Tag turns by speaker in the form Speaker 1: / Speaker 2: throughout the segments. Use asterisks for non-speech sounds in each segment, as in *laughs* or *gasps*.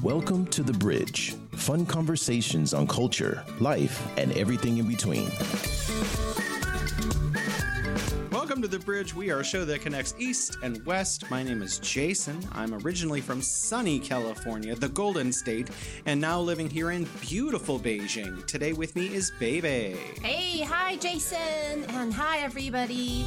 Speaker 1: Welcome to The Bridge. Fun conversations on culture, life, and everything in between.
Speaker 2: Welcome to The Bridge. We are a show that connects East and West. My name is Jason. I'm originally from sunny California, the Golden State, and now living here in beautiful Beijing. Today with me is Beibei.
Speaker 3: Hey, hi, Jason, and hi, everybody.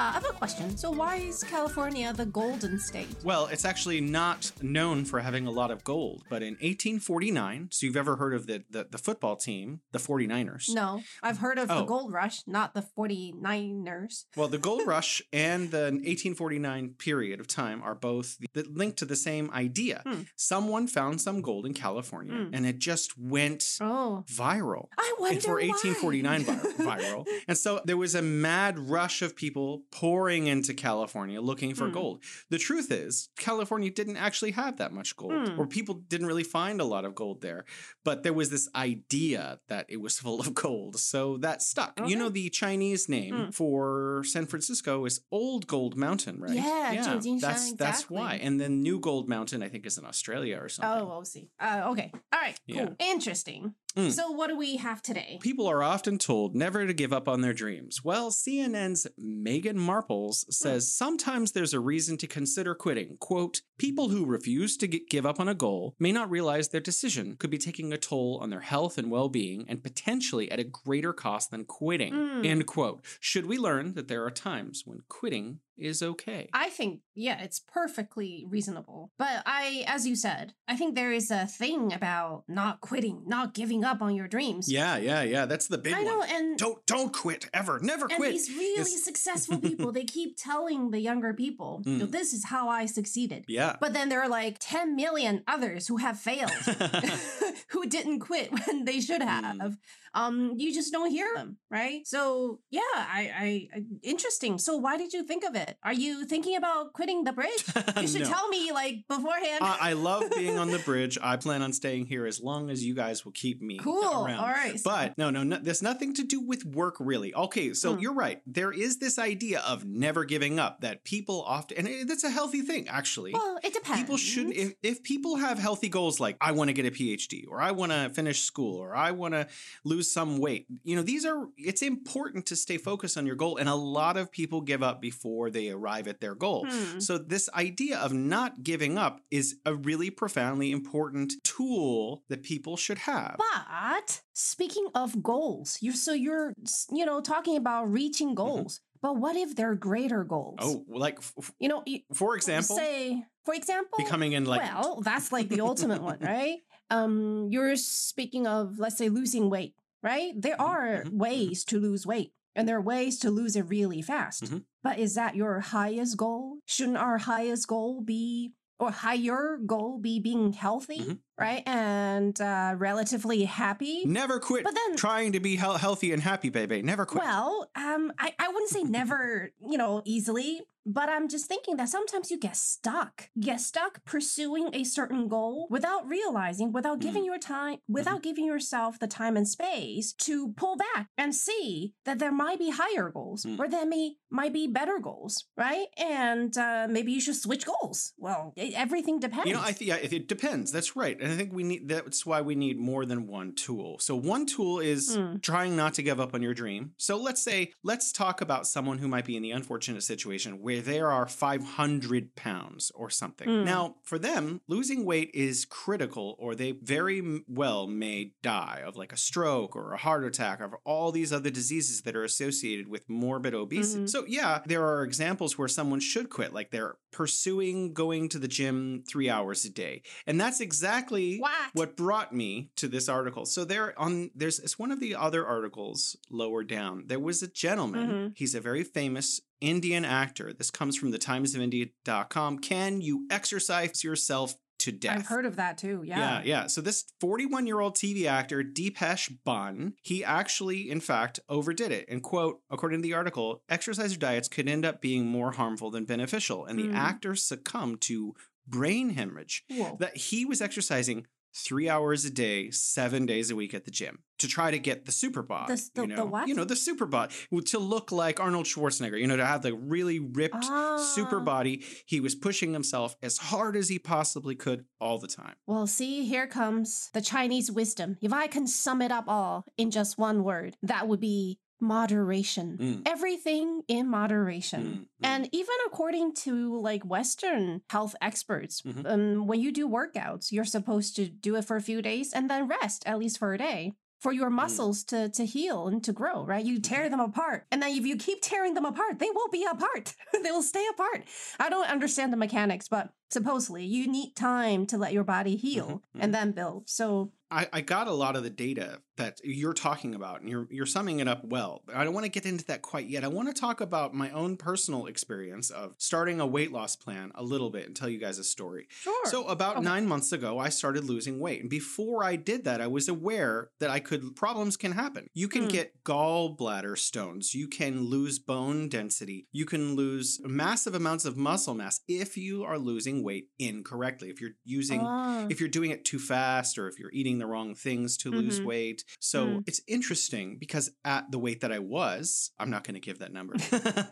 Speaker 3: Uh, I have a question. So, why is California the Golden State?
Speaker 2: Well, it's actually not known for having a lot of gold, but in 1849, so you've ever heard of the, the, the football team, the 49ers?
Speaker 3: No, I've heard of
Speaker 2: Oh.
Speaker 3: the Gold Rush, not the 49ers.
Speaker 2: Well, the gold *laughs* rush and the 1849 period of time are both the, linked to the same idea.
Speaker 3: Hmm.
Speaker 2: Someone found some gold in California
Speaker 3: Hmm.
Speaker 2: and it just went
Speaker 3: Oh,
Speaker 2: viral.
Speaker 3: I wonder
Speaker 2: And for 1849 vi- *laughs* viral. And so there was a mad rush of people pouring into California looking for
Speaker 3: Hmm.
Speaker 2: gold. The truth is, California didn't actually have that much gold,
Speaker 3: Hmm.
Speaker 2: or people didn't really find a lot of gold there. But there was this idea that it was *laughs* full of gold. So that stuck. You know, the Chinese name
Speaker 3: Hmm.
Speaker 2: for San Francisco is Old Gold Mountain, right?
Speaker 3: Yeah, Jiujinshan,
Speaker 2: that's, that's why. And then New Gold Mountain, I think, is in Australia or something.
Speaker 3: Oh, we'll see. Uh, okay. All right. Cool.
Speaker 2: Yeah.
Speaker 3: Interesting.
Speaker 2: Mm.
Speaker 3: So, what do we have today?
Speaker 2: People are often told never to give up on their dreams. Well, CNN's Megan Marples says sometimes there's a reason to consider quitting. Quote, people who refuse to give up on a goal may not realize their decision could be taking a toll on their health and well being and potentially at a greater cost than quitting.
Speaker 3: Mm.
Speaker 2: End quote. Should we learn that there are times when quitting is okay?
Speaker 3: I think, yeah, it's perfectly reasonable. But I, as you said, I think there is a thing about not quitting, not giving up on your dreams.
Speaker 2: yeah, yeah, yeah. That's the big
Speaker 3: I know,
Speaker 2: one.
Speaker 3: and
Speaker 2: Don't don't quit ever. Never
Speaker 3: and
Speaker 2: quit.
Speaker 3: these really
Speaker 2: It's-
Speaker 3: successful *laughs* people, they keep telling the younger people, you know,
Speaker 2: Mm.
Speaker 3: this is how I succeeded.
Speaker 2: yeah.
Speaker 3: But then there are like 10 million others who have failed, *laughs* *laughs* who didn't quit when they should have.
Speaker 2: Mm.
Speaker 3: Um, you just don't hear them, right? So yeah, I, I, I interesting. So why did you think of it? Are you thinking about quitting the bridge? You should *laughs*
Speaker 2: No.
Speaker 3: tell me like beforehand.
Speaker 2: Uh, I love being on the *laughs* bridge. I plan on staying here as long as you guys will keep me
Speaker 3: cool.
Speaker 2: around.
Speaker 3: All right.
Speaker 2: But no, no, no, there's nothing to do with work really. Okay, so
Speaker 3: Hmm.
Speaker 2: you're right. There is this idea of never giving up that people often, and it- that's a healthy thing actually.
Speaker 3: well, it depends.
Speaker 2: People shouldn't, if, if people have healthy goals like, I want to get a PhD, or I want to finish school, or I want to lose some weight, you know, these are, it's important to stay focused on your goal. And a lot of people give up before they arrive at their goal.
Speaker 3: Hmm.
Speaker 2: So, this idea of not giving up is a really profoundly important tool that people should have.
Speaker 3: But speaking of goals, you so you're you know talking about reaching goals. But what if they're greater goals?
Speaker 2: Mm-hmm. Oh, like, f-
Speaker 3: you know, you,
Speaker 2: for example,
Speaker 3: say for example,
Speaker 2: becoming in like,
Speaker 3: well, that's like the ultimate one, right? Um, you're speaking of let's say losing weight, right? There
Speaker 2: Mhm,
Speaker 3: are
Speaker 2: mhm,
Speaker 3: ways to lose weight, and there are ways to lose it really fast.
Speaker 2: Mhm.
Speaker 3: But is that your highest goal? Shouldn't our highest goal be or higher goal be being healthy,
Speaker 2: Mhm.
Speaker 3: right, and uh, relatively happy?
Speaker 2: never quit
Speaker 3: But then-
Speaker 2: trying to be hel- healthy and happy, Beibei. Never quit.
Speaker 3: Well, um, I, I wouldn't say never, you know, easily, but I'm just thinking that sometimes you get stuck. You get stuck pursuing a certain goal without realizing, without giving your time, without giving yourself the time and space to pull back and see that there might be higher goals
Speaker 2: Mm.
Speaker 3: or there may might be better goals, right? And uh, maybe you should switch goals. Well, it, everything depends.
Speaker 2: You know, I think yeah, it, depends. That's right, and I think we need. That's why we need more than one tool. So one tool is
Speaker 3: Hmm.
Speaker 2: trying not to give up on your dream. So let's say, let's talk about someone who might be in the unfortunate situation where there are five hundred pounds or something.
Speaker 3: Hmm.
Speaker 2: Now, for them, losing weight is critical, or they very well may die of like a stroke or a heart attack or all these other diseases that are associated with morbid obesity.
Speaker 3: Mhm.
Speaker 2: So yeah, there are examples where someone should quit, like they're pursuing going to the gym three hours a day, and that's exactly
Speaker 3: what?
Speaker 2: what brought me to this article. So there on there's it's one of the other articles lower down. There was a gentleman.
Speaker 3: Mhm.
Speaker 2: He's a very famous Indian actor. This comes from the timesofindia.com. Can you exercise yourself to death.
Speaker 3: I've heard of that too. Yeah.
Speaker 2: Yeah, yeah. So this 41 year old TV actor Deepesh Bhan, he actually, in fact, overdid it. And quote, according to the article, exercise or diets could end up being more harmful than beneficial. And the
Speaker 3: Mm.
Speaker 2: actor succumbed to brain hemorrhage.
Speaker 3: Whoa.
Speaker 2: That he was exercising three hours a day, seven days a week at the gym to try to get the super bod.
Speaker 3: The the-
Speaker 2: you
Speaker 3: the what?
Speaker 2: You know, the super bod to look like Arnold Schwarzenegger. You know, to have the really ripped super
Speaker 3: Ah.
Speaker 2: body. He was pushing himself as hard as he possibly could all the time.
Speaker 3: Well, see, here comes the Chinese wisdom. If I can sum it up all in just one word, that would be moderation.
Speaker 2: Mm.
Speaker 3: Everything in moderation.
Speaker 2: Mm, mm.
Speaker 3: And even according to like Western health experts,
Speaker 2: Mhm.
Speaker 3: um, when you do workouts, you're supposed to do it for a few days and then rest at least for a day for your muscles to to heal and to grow, right? You tear them apart. And then if you keep tearing them apart, they will be apart. *laughs* they will stay apart. I don't understand the mechanics, but supposedly you need time to let your body heal
Speaker 2: Mhm,
Speaker 3: and then build. So
Speaker 2: I, I got a lot of the data that you're talking about, and you're you're summing it up well. I don't want to get into that quite yet. I want to talk about my own personal experience of starting a weight loss plan a little bit and tell you guys a story.
Speaker 3: sure.
Speaker 2: So about
Speaker 3: Okay.
Speaker 2: nine months ago, I started losing weight, and before I did that, I was aware that I could problems can happen. You can
Speaker 3: Hmm.
Speaker 2: get gallbladder stones. You can lose bone density. You can lose massive amounts of muscle mass if you are losing weight incorrectly. If you're using
Speaker 3: Ah.
Speaker 2: if you're doing it too fast or if you're eating the wrong things to lose
Speaker 3: Mhm.
Speaker 2: weight. So
Speaker 3: Mm.
Speaker 2: it's interesting because at the weight that I was, I'm not going to give that number. *laughs*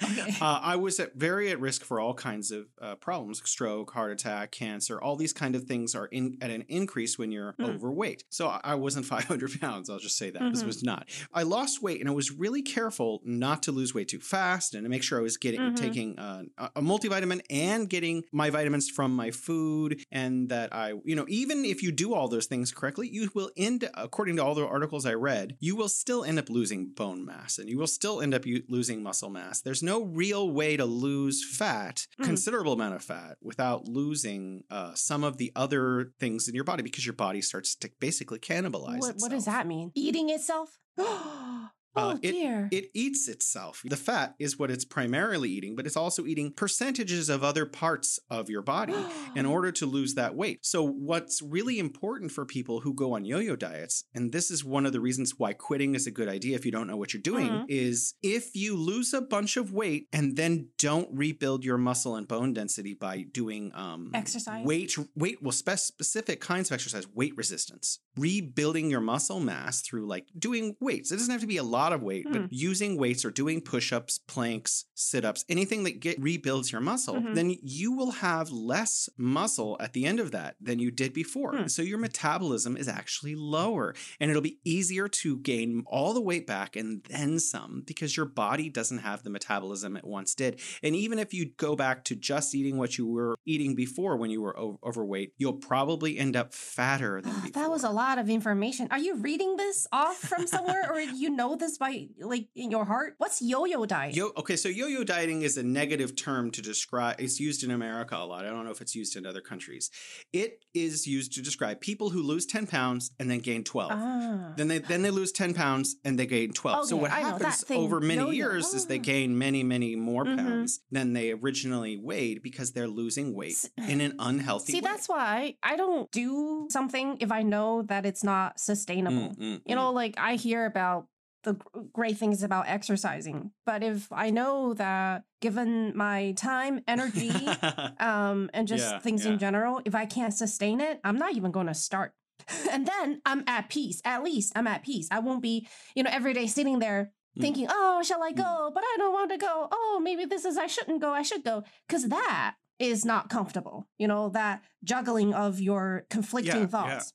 Speaker 3: Okay.
Speaker 2: uh, I was at very at risk for all kinds of uh, problems: stroke, heart attack, cancer. All these kind of things are in at an increase when you're
Speaker 3: Mm.
Speaker 2: overweight. So I I wasn't *laughs* 500 pounds. I'll just say that this
Speaker 3: Mhm.
Speaker 2: was not. I lost weight and I was really careful not to lose weight too fast and to make sure I was getting
Speaker 3: Mhm.
Speaker 2: taking uh, a a multivitamin and getting my vitamins from my food and that I, you know, even if you do all those things correctly, you will end, according to all the articles I read, you will still end up losing bone mass and you will still end up u- losing muscle mass. There's no real way to lose fat,
Speaker 3: Mhm.
Speaker 2: considerable amount of fat, without losing uh, some of the other things in your body because your body starts to basically cannibalize
Speaker 3: what, what does that mean? Eating itself? *gasps* *gasps* oh
Speaker 2: Uh, it-
Speaker 3: dear.
Speaker 2: It eats itself. The fat is what it's primarily eating, but it's also eating percentages of other parts of your body in *gasps* order to lose that weight. So, what's really important for people who go on yo yo diets, and this is one of the reasons why quitting is a good idea if you don't know what you're doing,
Speaker 3: Mhm.
Speaker 2: is if you lose a bunch of weight and then don't rebuild your muscle and bone density by doing um,
Speaker 3: Exercise?
Speaker 2: weight, weight, well, spe- specific kinds of exercise, weight resistance, rebuilding your muscle mass through like doing weights. It doesn't have to be a lot of weight,
Speaker 3: Hmm.
Speaker 2: but using weights or doing push ups, planks, sit ups, anything that get rebuilds your muscle,
Speaker 3: Mhm.
Speaker 2: then you will have less muscle at the end of that than you did before.
Speaker 3: Hmm.
Speaker 2: So your metabolism is actually lower and it'll be easier to gain all the weight back and then some because your body doesn't have the metabolism it once did. And even if you go back to just eating what you were eating before when you were o- overweight, you'll probably end up fatter than before.
Speaker 3: that was a lot of information. Are you reading this off from somewhere or you know this by like in your heart? What's yo-yo diet?
Speaker 2: Yo, okay, so yo-yo dieting is a negative term to describe. It's used in America a lot. I don't know if it's used in other countries. It is used to describe people who lose ten pounds and then gain twelve.
Speaker 3: ah.
Speaker 2: Then they then they lose ten pounds and they gain twelve. so what
Speaker 3: I
Speaker 2: happens over many
Speaker 3: yo-yo.
Speaker 2: years is they
Speaker 3: Ah.
Speaker 2: gain many many more
Speaker 3: Mhm.
Speaker 2: pounds than they originally weighed because they're losing weight
Speaker 3: S-
Speaker 2: in an unhealthy
Speaker 3: See,
Speaker 2: way.
Speaker 3: that's why I don't do something if I know that it's not sustainable.
Speaker 2: Mm, mm,
Speaker 3: You know, like I hear about the gr- great things about exercising, but if I know that given my time, energy,
Speaker 2: mm. *laughs*
Speaker 3: um, and just
Speaker 2: Yeah,
Speaker 3: things
Speaker 2: yeah.
Speaker 3: in general, if I can't sustain it, I'm not even going to start. *laughs* and then I'm at peace. At least I'm at peace. I won't be, you know, every day sitting there
Speaker 2: Mm.
Speaker 3: thinking, "Oh, shall I go?" But I don't want to go. Oh, maybe this is I shouldn't go. I should go because that is not comfortable. You know, that juggling of your conflicting
Speaker 2: yeah.
Speaker 3: thoughts.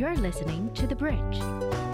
Speaker 4: You're listening to The Bridge.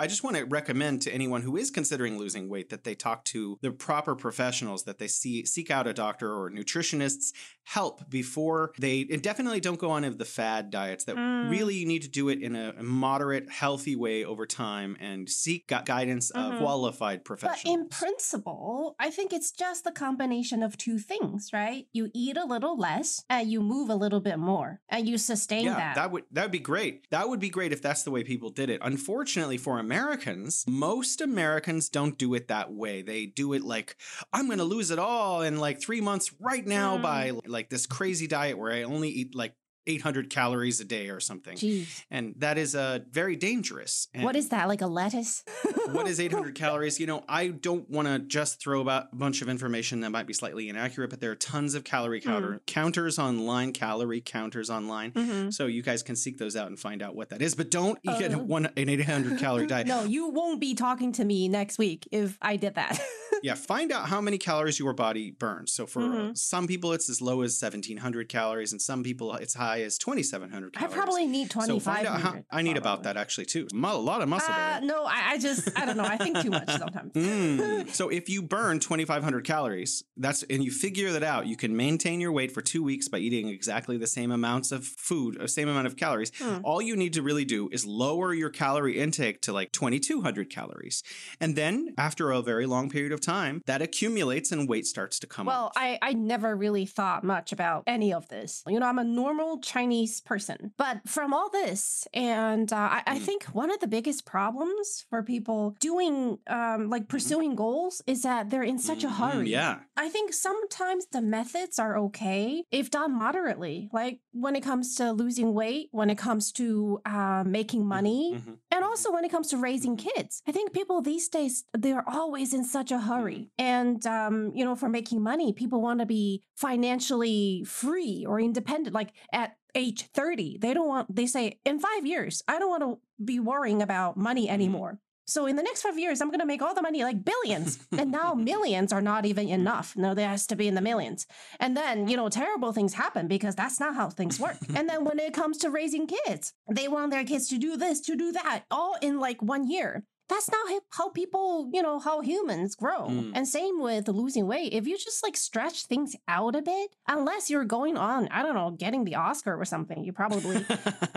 Speaker 2: I just want to recommend to anyone who is considering losing weight that they talk to the proper professionals, that they see seek out a doctor or nutritionists help before they and definitely don't go on of the fad diets that
Speaker 3: Mm.
Speaker 2: really you need to do it in a moderate, healthy way over time and seek gu- guidance of
Speaker 3: Mhm.
Speaker 2: qualified
Speaker 3: But
Speaker 2: professionals.
Speaker 3: in principle, I think it's just the combination of two things, right? You eat a little less and you move a little bit more and you sustain
Speaker 2: yeah,
Speaker 3: that.
Speaker 2: that would that would be great. That would be great if that's the way people did it. Unfortunately for Americans, most Americans don't do it that way. They do it like, I'm going to lose it all in like three months right now
Speaker 3: Mm.
Speaker 2: by like this crazy diet where I only eat like 800 calories a day or something.
Speaker 3: Jeez.
Speaker 2: And that is uh, very dangerous. And
Speaker 3: What is that? Like a lettuce? *laughs*
Speaker 2: what is *laughs* 800 calories? You know, I don't want to just throw about a bunch of information that might be slightly inaccurate, but there are tons of calorie counter counters online, calorie counters online.
Speaker 3: Mhm.
Speaker 2: So you guys can seek those out and find out what that is. But don't eat
Speaker 3: Uh. *laughs*
Speaker 2: one an 800 calorie diet.
Speaker 3: No, you won't be talking to me next week if I did that.
Speaker 2: Yeah, find out how many calories your body burns. So for
Speaker 3: Mhm.
Speaker 2: some people, it's as low as 1,700 calories, and some people it's high as 2,700
Speaker 3: I probably need
Speaker 2: so
Speaker 3: twenty
Speaker 2: find
Speaker 3: five.
Speaker 2: out how. I need about that actually too. A lot of muscle.
Speaker 3: Uh, no, I, I just I don't know. I think too much *laughs* sometimes.
Speaker 2: Mm. *laughs* so if you burn 2500 calories that's and you figure that out you can maintain your weight for two weeks by eating exactly the same amounts of food the same amount of calories
Speaker 3: Hmm.
Speaker 2: all you need to really do is lower your calorie intake to like 2200 calories and then after a very long period of time that accumulates and weight starts to come
Speaker 3: Well,
Speaker 2: off
Speaker 3: I, I never really thought much about any of this. You know, I'm a normal Chinese person. But from all this, and uh, I, I
Speaker 2: Mm.
Speaker 3: think one of the biggest problems for people doing, um, like pursuing goals is that they're in such a
Speaker 2: Mhm,
Speaker 3: hurry.
Speaker 2: yeah
Speaker 3: I think sometimes the methods are okay if done moderately. Like when it comes to losing weight, when it comes to uh, making money,
Speaker 2: Mhm.
Speaker 3: and also when it comes to raising kids. I think people these days they're always in such a hurry, and um, you know, for making money, people want to be financially free or independent. Like at age thirty, they don't want. They say in five years, I don't want to be worrying about money mm-hmm. anymore. So in the next five years, I'm going to make all the money, like billions. *laughs* and now millions are not even enough. No, there has to be in the millions. And then, you know, terrible things happen because that's not how things work. *laughs* and then when it comes to raising kids, they want their kids to do this, to do that, all in like one year. That's not how- how people, you know, how humans grow.
Speaker 2: Mm.
Speaker 3: And same with losing weight. If you just like stretch things out a bit, unless you're going on, I don't know, getting the Oscar or something, you probably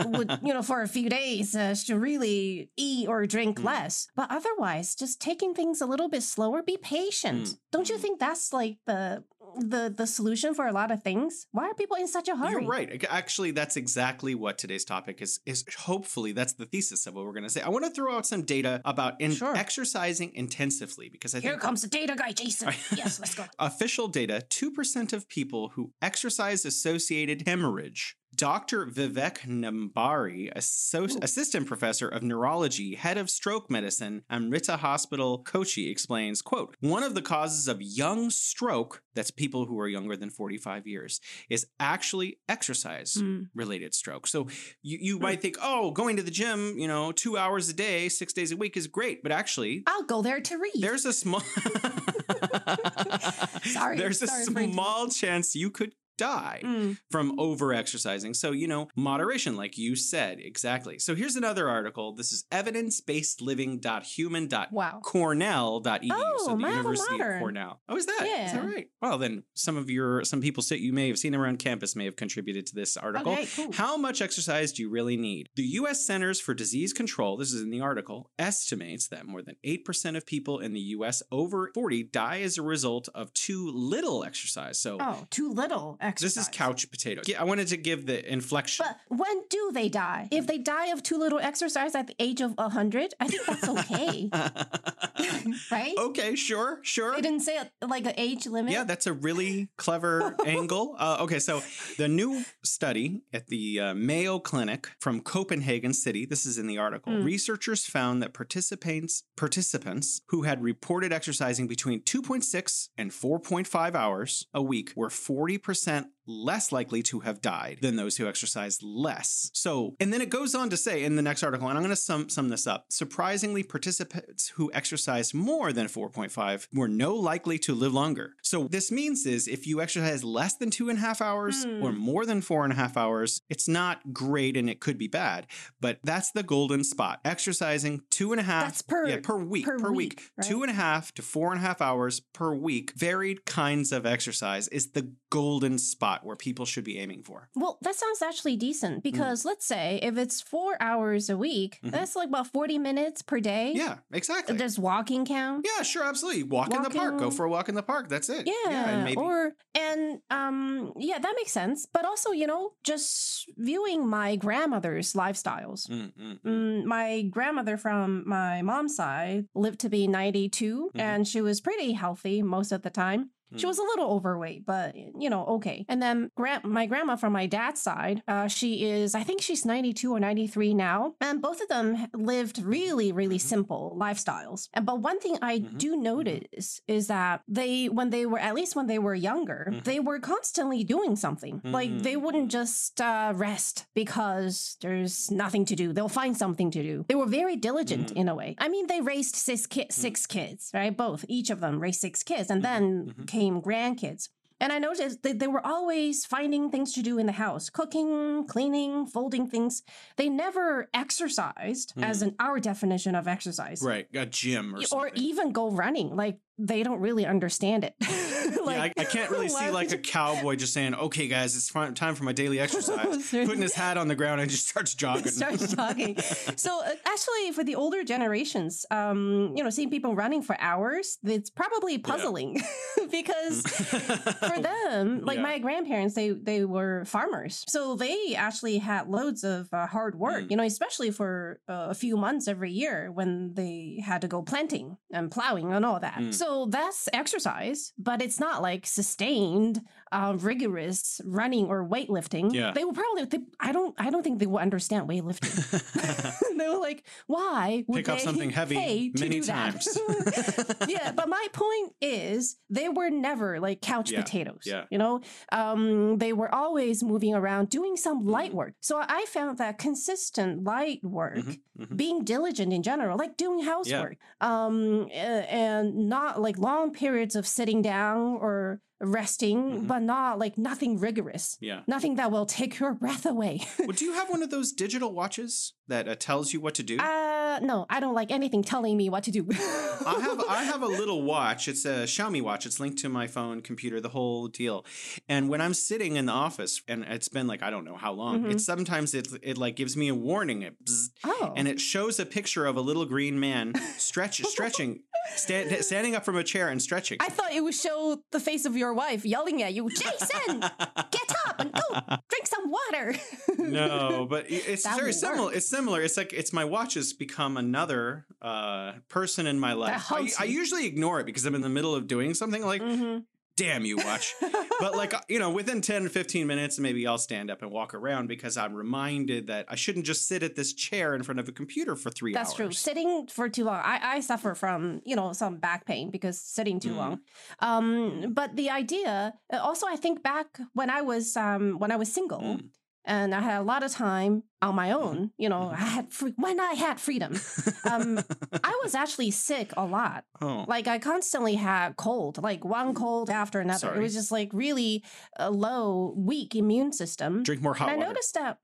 Speaker 3: would, *laughs* you know, for a few days uh, to really eat or drink
Speaker 2: Mm.
Speaker 3: less. But otherwise, just taking things a little bit slower, be patient.
Speaker 2: Mm.
Speaker 3: Don't you think that's like the the the solution for a lot of things? Why are people in such a hurry?
Speaker 2: You're right. Actually, that's exactly what today's topic is. Is hopefully that's the thesis of what we're going to say. I want to throw out some data about in
Speaker 3: Sure.
Speaker 2: exercising intensively because I
Speaker 3: Here
Speaker 2: think
Speaker 3: comes the data guy, Jason. yes, let's go. *laughs*
Speaker 2: official data: two percent of people who exercise associated hemorrhage. Dr. Vivek Nambiar, asso- assistant professor of neurology, head of stroke medicine, Amrita Hospital, Kochi, explains, quote, one of the causes of young stroke, that's people who are younger than 45 years, is actually exercise
Speaker 3: Mm.
Speaker 2: related stroke. So you, you might think, oh, going to the gym, you know, two hours a day, six days a week is great. But actually,
Speaker 3: I'll go there to read.
Speaker 2: there's a small *laughs* *laughs*
Speaker 3: Sorry,
Speaker 2: there's a
Speaker 3: sorry
Speaker 2: small chance you could die
Speaker 3: Mm.
Speaker 2: from over exercising. So, you know, moderation, like you said, exactly. So here's another article. This is evidence-based-living.human.cornell.edu.
Speaker 3: Oh,
Speaker 2: so the University of. Cornell. Oh, is that
Speaker 3: Yeah.
Speaker 2: right? Well, then some of your some people sit you may have seen around campus may have contributed to this article.
Speaker 3: Okay, cool.
Speaker 2: How much exercise do you really need? The US Centers for Disease Control, this is in the article, estimates that more than 8% of people in the US over 40 die as a result of too little exercise. So
Speaker 3: Oh, too little exercise.
Speaker 2: this is couch potato. Yeah, I wanted to give the inflection.
Speaker 3: But when do they die? If they die of too little exercise at the age of 100, I think that's okay. *laughs* *laughs* right?
Speaker 2: okay, sure, sure.
Speaker 3: They didn't say like an age limit.
Speaker 2: Yeah, that's a really clever *laughs* angle. Uh, okay, so the new study at the uh, Mayo Clinic from Copenhagen City, this is in the article.
Speaker 3: Mm.
Speaker 2: Researchers found that participants participants who had reported exercising between 2.6 and 4.5 hours a week were 40% and less likely to have died than those who exercised less. So, and then it goes on to say in the next article, and I'm going to sum, sum this up. Surprisingly, participants who exercised more than 4.5 were no likely to live longer. So, this means is if you exercise less than two and a half hours
Speaker 3: Hmm.
Speaker 2: or more than four and a half hours, it's not great and it could be bad, but that's the golden spot. Exercising two and a half
Speaker 3: That's per-
Speaker 2: yeah, per week,
Speaker 3: per
Speaker 2: per, week,
Speaker 3: week, right?
Speaker 2: two and a half to four and a half hours per week. Varied kinds of exercise is the golden spot. Spot where people should be aiming for.
Speaker 3: Well, that sounds actually decent because let's say if it's four hours a week,
Speaker 2: Mhm.
Speaker 3: that's like about 40 minutes per day.
Speaker 2: Yeah, exactly.
Speaker 3: Does walking count?
Speaker 2: Yeah, sure, absolutely. Walk in the park. Go for a walk in the park. That's it.
Speaker 3: Yeah,
Speaker 2: and maybe.
Speaker 3: or and um yeah, that makes sense. But also, you know, just viewing my grandmother's lifestyles.
Speaker 2: Mm, mm, mm.
Speaker 3: Mm, my grandmother from my mom's side lived to be 92
Speaker 2: Mhm.
Speaker 3: and she was pretty healthy most of the time. She
Speaker 2: Mm.
Speaker 3: was a little overweight, but you know, okay. And then gra- my grandma from my dad's side, uh, she is, I think she's 92 or 93 now. And both of them lived really, really
Speaker 2: Mhm.
Speaker 3: simple lifestyles. And but one thing I
Speaker 2: Mhm.
Speaker 3: do notice is that they, when they were, at least when they were younger,
Speaker 2: Mhm.
Speaker 3: they were constantly doing something. Like they wouldn't
Speaker 2: Mm.
Speaker 3: just uh, rest because there's nothing to do. They'll find something to do. They were very diligent
Speaker 2: Mm.
Speaker 3: in a way. I mean, they raised six ki- six kids, right? Both, each of them raised six kids, and
Speaker 2: Mhm,
Speaker 3: then
Speaker 2: mhm.
Speaker 3: came grandkids. And I noticed that they were always finding things to do in the house cooking, cleaning, folding things. They never exercised, as in our definition of exercise.
Speaker 2: Mm. Right, a gym or
Speaker 3: Or even go running. Like, they don't really understand it. *laughs*
Speaker 2: yeah, I, I can't really see like a cowboy just saying, "Okay, guys, it's time for my daily exercise." *laughs* Putting his hat on the ground and just starts jogging. *laughs*
Speaker 3: starts jogging. So uh, actually, for the older generations, um, you know, seeing people running for hours, it's probably puzzling because for them, like
Speaker 2: Yeah.
Speaker 3: my grandparents, they they were farmers, so they actually had loads of uh, hard work.
Speaker 2: Mm.
Speaker 3: You know, especially for uh, a few months every year when they had to go planting and plowing and all that.
Speaker 2: Mm.
Speaker 3: So that's exercise, but it's not like sustained, uh, rigorous running or weightlifting.
Speaker 2: Yeah.
Speaker 3: they will probably. They, I don't. I don't think they will understand weightlifting. *laughs* *laughs* they were like, why would
Speaker 2: Pick up something heavy many times. *laughs*
Speaker 3: yeah, but my point is they were never like couch
Speaker 2: Yeah,
Speaker 3: potatoes.
Speaker 2: yeah.
Speaker 3: You know, um, they were always moving around doing some light
Speaker 2: Mhm.
Speaker 3: work. So I found that consistent light work,
Speaker 2: Mhm, mhm.
Speaker 3: being diligent in general, like doing housework, um, and not like long periods of sitting down or resting,
Speaker 2: Mhm.
Speaker 3: but not like nothing rigorous.
Speaker 2: Yeah.
Speaker 3: Nothing that will take your breath away. *laughs*
Speaker 2: Well, do you have one of those digital watches that uh, tells you what to do?
Speaker 3: uh, no, I don't like anything telling me what to do. *laughs*
Speaker 2: I have I have a little watch. It's a Xiaomi watch. It's linked to my phone, computer, the whole deal. And when I'm sitting in the office, and it's been like I don't know how long,
Speaker 3: Mhm.
Speaker 2: it sometimes it it like gives me a warning. It bzz,
Speaker 3: oh.
Speaker 2: and it shows a picture of a little green man stretch *laughs* stretching, stand, standing up from a chair and stretching.
Speaker 3: I thought it would show the face of your wife yelling at you, Jason, get up and go *laughs* drink some water.
Speaker 2: no, but it's
Speaker 3: That
Speaker 2: very similar.
Speaker 3: work.
Speaker 2: It's similar. It's like it's my watch has become another uh, person in my life. I, I usually ignore it because I'm in the middle of doing something. Like,
Speaker 3: Mhm.
Speaker 2: damn you, watch. but like *laughs* you know, within 10 15 minutes, maybe I'll stand up and walk around because I'm reminded that I shouldn't just sit at this chair in front of a computer for three
Speaker 3: That's
Speaker 2: hours.
Speaker 3: true. Sitting for too long, I, I suffer from you know some back pain because sitting too
Speaker 2: Mm.
Speaker 3: long. Um, but the idea, uh, also, I think back when I was um when I was single.
Speaker 2: Mm.
Speaker 3: And I had a lot of time on my own, you know. I had free, when I had freedom. Um, I *laughs* was actually sick a lot.
Speaker 2: oh,
Speaker 3: Like I constantly had cold, like one cold after another.
Speaker 2: Sorry.
Speaker 3: It was just like really a low, weak immune system.
Speaker 2: drink more hot
Speaker 3: and I
Speaker 2: water.
Speaker 3: noticed that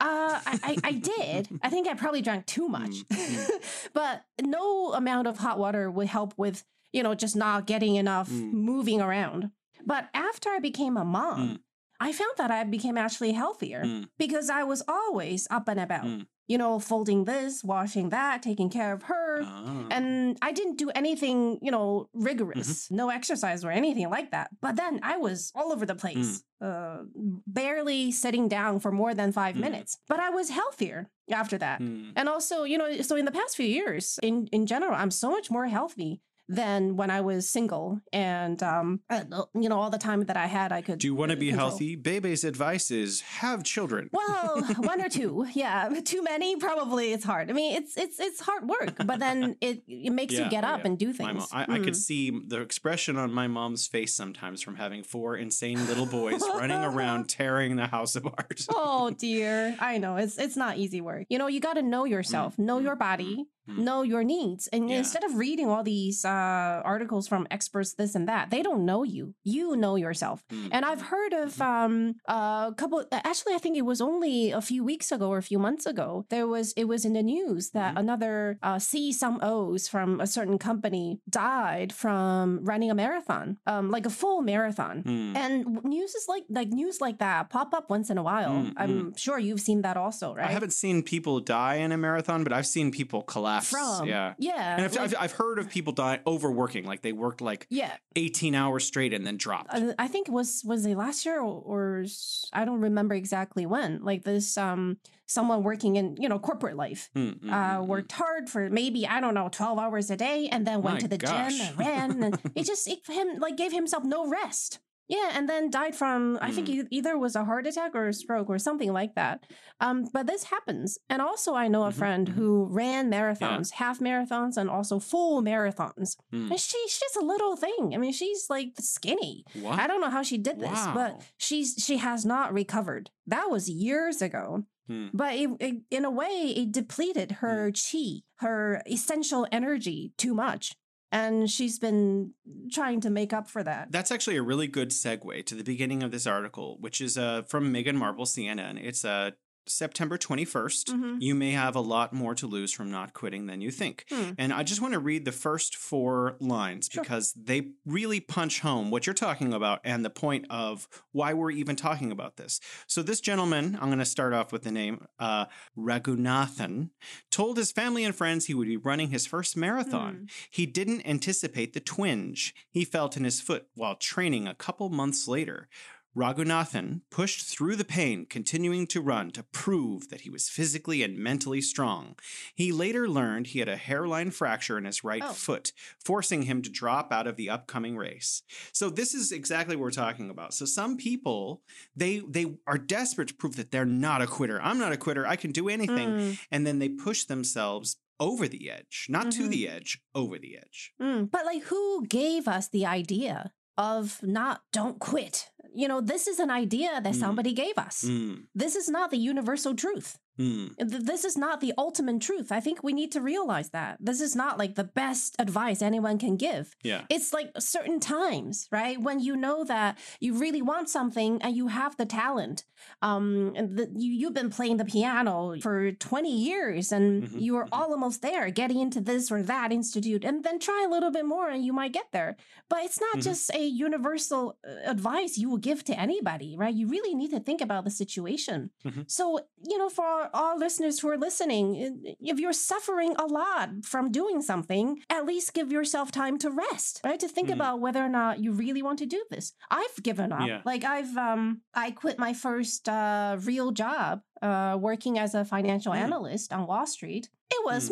Speaker 3: uh, I, I, I did. I think I probably drank too *laughs* much.
Speaker 2: Mm, *laughs*
Speaker 3: but no amount of hot water would help with, you know, just not getting enough
Speaker 2: Mm.
Speaker 3: moving around. But after I became a mom,
Speaker 2: Mm.
Speaker 3: I found that I became actually healthier
Speaker 2: Mm.
Speaker 3: because I was always up and about,
Speaker 2: Mm.
Speaker 3: you know, folding this, washing that, taking care of her.
Speaker 2: Ah.
Speaker 3: And I didn't do anything, you know, rigorous,
Speaker 2: Mm-hmm.
Speaker 3: no exercise or anything like that. But then I was all over the place, uh, barely sitting down for more than five
Speaker 2: Mm.
Speaker 3: minutes. But I was healthier after that.
Speaker 2: Mm.
Speaker 3: And also, you know, so in the past few years, in, in general, I'm so much more healthy than when I was single. And, um, uh, you know, all the time that I had, I could.
Speaker 2: Do you want to be
Speaker 3: control.
Speaker 2: healthy? Beibei's advice is have children.
Speaker 3: Well, *laughs* one or two, yeah. Too many, probably it's hard. I mean, it's it's it's hard work, but then it it makes you get up
Speaker 2: yeah.
Speaker 3: and do things.
Speaker 2: mom, I, I could
Speaker 3: Mm.
Speaker 2: see the expression on my mom's face sometimes from having four insane little boys running around *laughs* tearing the house apart.
Speaker 3: oh dear, I know it's it's not easy work. You know, you got to know yourself, know
Speaker 2: mm,
Speaker 3: your body,
Speaker 2: Hmm.
Speaker 3: Know your needs. And
Speaker 2: Yeah.
Speaker 3: instead of reading all these uh, articles from experts, this and that, they don't know you. You know yourself.
Speaker 2: Mm.
Speaker 3: And I've heard of um, a couple. Actually, I think it was only a few weeks ago or a few months ago. There was it was in the news that
Speaker 2: Mhm.
Speaker 3: another uh, C some O's from a certain company died from running a marathon, um, like a full marathon.
Speaker 2: Mm.
Speaker 3: And news is like like news like that pop up once in a while.
Speaker 2: Mm,
Speaker 3: I'm sure you've seen that also, right?
Speaker 2: I haven't seen people die in a marathon, but I've seen people collapse.
Speaker 3: From
Speaker 2: yeah.
Speaker 3: yeah,
Speaker 2: And I've,
Speaker 3: like-
Speaker 2: I've, I've heard of people die overworking, like they worked like
Speaker 3: yeah.
Speaker 2: 18 hours straight and then dropped.
Speaker 3: Uh, I think it was was it last year or, or s- I don't remember exactly when. Like this, um, someone working in you know corporate life.
Speaker 2: Mm, mm,
Speaker 3: Uh,
Speaker 2: mm, mm.
Speaker 3: worked hard for maybe I don't know twelve hours a day, and then went
Speaker 2: My
Speaker 3: to the
Speaker 2: gosh.
Speaker 3: gym and ran. And *laughs* it just it, him like gave himself no rest. Yeah, and then died from I think
Speaker 2: Mm.
Speaker 3: e- either was a heart attack or a stroke or something like that. Um, but this happens, and also I know a
Speaker 2: Mhm,
Speaker 3: friend
Speaker 2: mhm.
Speaker 3: who ran marathons, half marathons, and also full marathons.
Speaker 2: Mm.
Speaker 3: And she she's a little thing. I mean, she's like skinny.
Speaker 2: What?
Speaker 3: I don't know how she did this, but she's she has not recovered. That was years ago.
Speaker 2: Hmm.
Speaker 3: But it, it, in a way, it depleted her chi, her essential energy too much. And she's been trying to make up for that.
Speaker 2: That's actually a really good segue to the beginning of this article, which is uh, from Megan Marples, CNN. It's uh, September 21st.
Speaker 3: Mhm.
Speaker 2: You may have a lot more to lose from not quitting than you think.
Speaker 3: Hmm.
Speaker 2: And I just want to read the first four lines
Speaker 3: Sure.
Speaker 2: because they really punch home what you're talking about and the point of why we're even talking about this. So, this gentleman, I'm going to start off with the name uh, Raghunathan, told his family and friends he would be running his first marathon.
Speaker 3: Hmm.
Speaker 2: He didn't anticipate the twinge he felt in his foot while training a couple months later. Raghunathan pushed through the pain, continuing to run to prove that he was physically and mentally strong. He later learned he had a hairline fracture in his right
Speaker 3: Oh.
Speaker 2: foot, forcing him to drop out of the upcoming race. So this is exactly what we're talking about. So some people, they they are desperate to prove that they're not a quitter. I'm not a quitter. I can do anything.
Speaker 3: Mm,
Speaker 2: And then they push themselves over the edge, not to
Speaker 3: Mhm.
Speaker 2: the edge, over the edge.
Speaker 3: mm. But like, who gave us the idea of not don't quit? You know, this is an idea that
Speaker 2: Mm.
Speaker 3: somebody gave us.
Speaker 2: Mm,
Speaker 3: This is not the universal truth.
Speaker 2: Mm.
Speaker 3: This is not the ultimate truth. I think we need to realize that. This is not like the best advice anyone can give.
Speaker 2: Yeah.
Speaker 3: It's like certain times, right? When you know that you really want something and you have the talent. Um, the, you, you've been playing the piano for 20 years and
Speaker 2: Mhm,
Speaker 3: you are
Speaker 2: mhm.
Speaker 3: almost there, getting into this or that institute, and then try a little bit more and you might get there. But it's not
Speaker 2: Mhm.
Speaker 3: just a universal uh, advice you will give to anybody, right? You really need to think about the situation.
Speaker 2: Mhm.
Speaker 3: So, you know, for our listeners who are listening, if you're suffering a lot from doing something, at least give yourself time to rest, right? To think
Speaker 2: Mm.
Speaker 3: about whether or not you really want to do this. I've given up.
Speaker 2: Yeah.
Speaker 3: Like I've um I quit my first uh real job uh working as a financial
Speaker 2: Mm.
Speaker 3: analyst on Wall Street. It was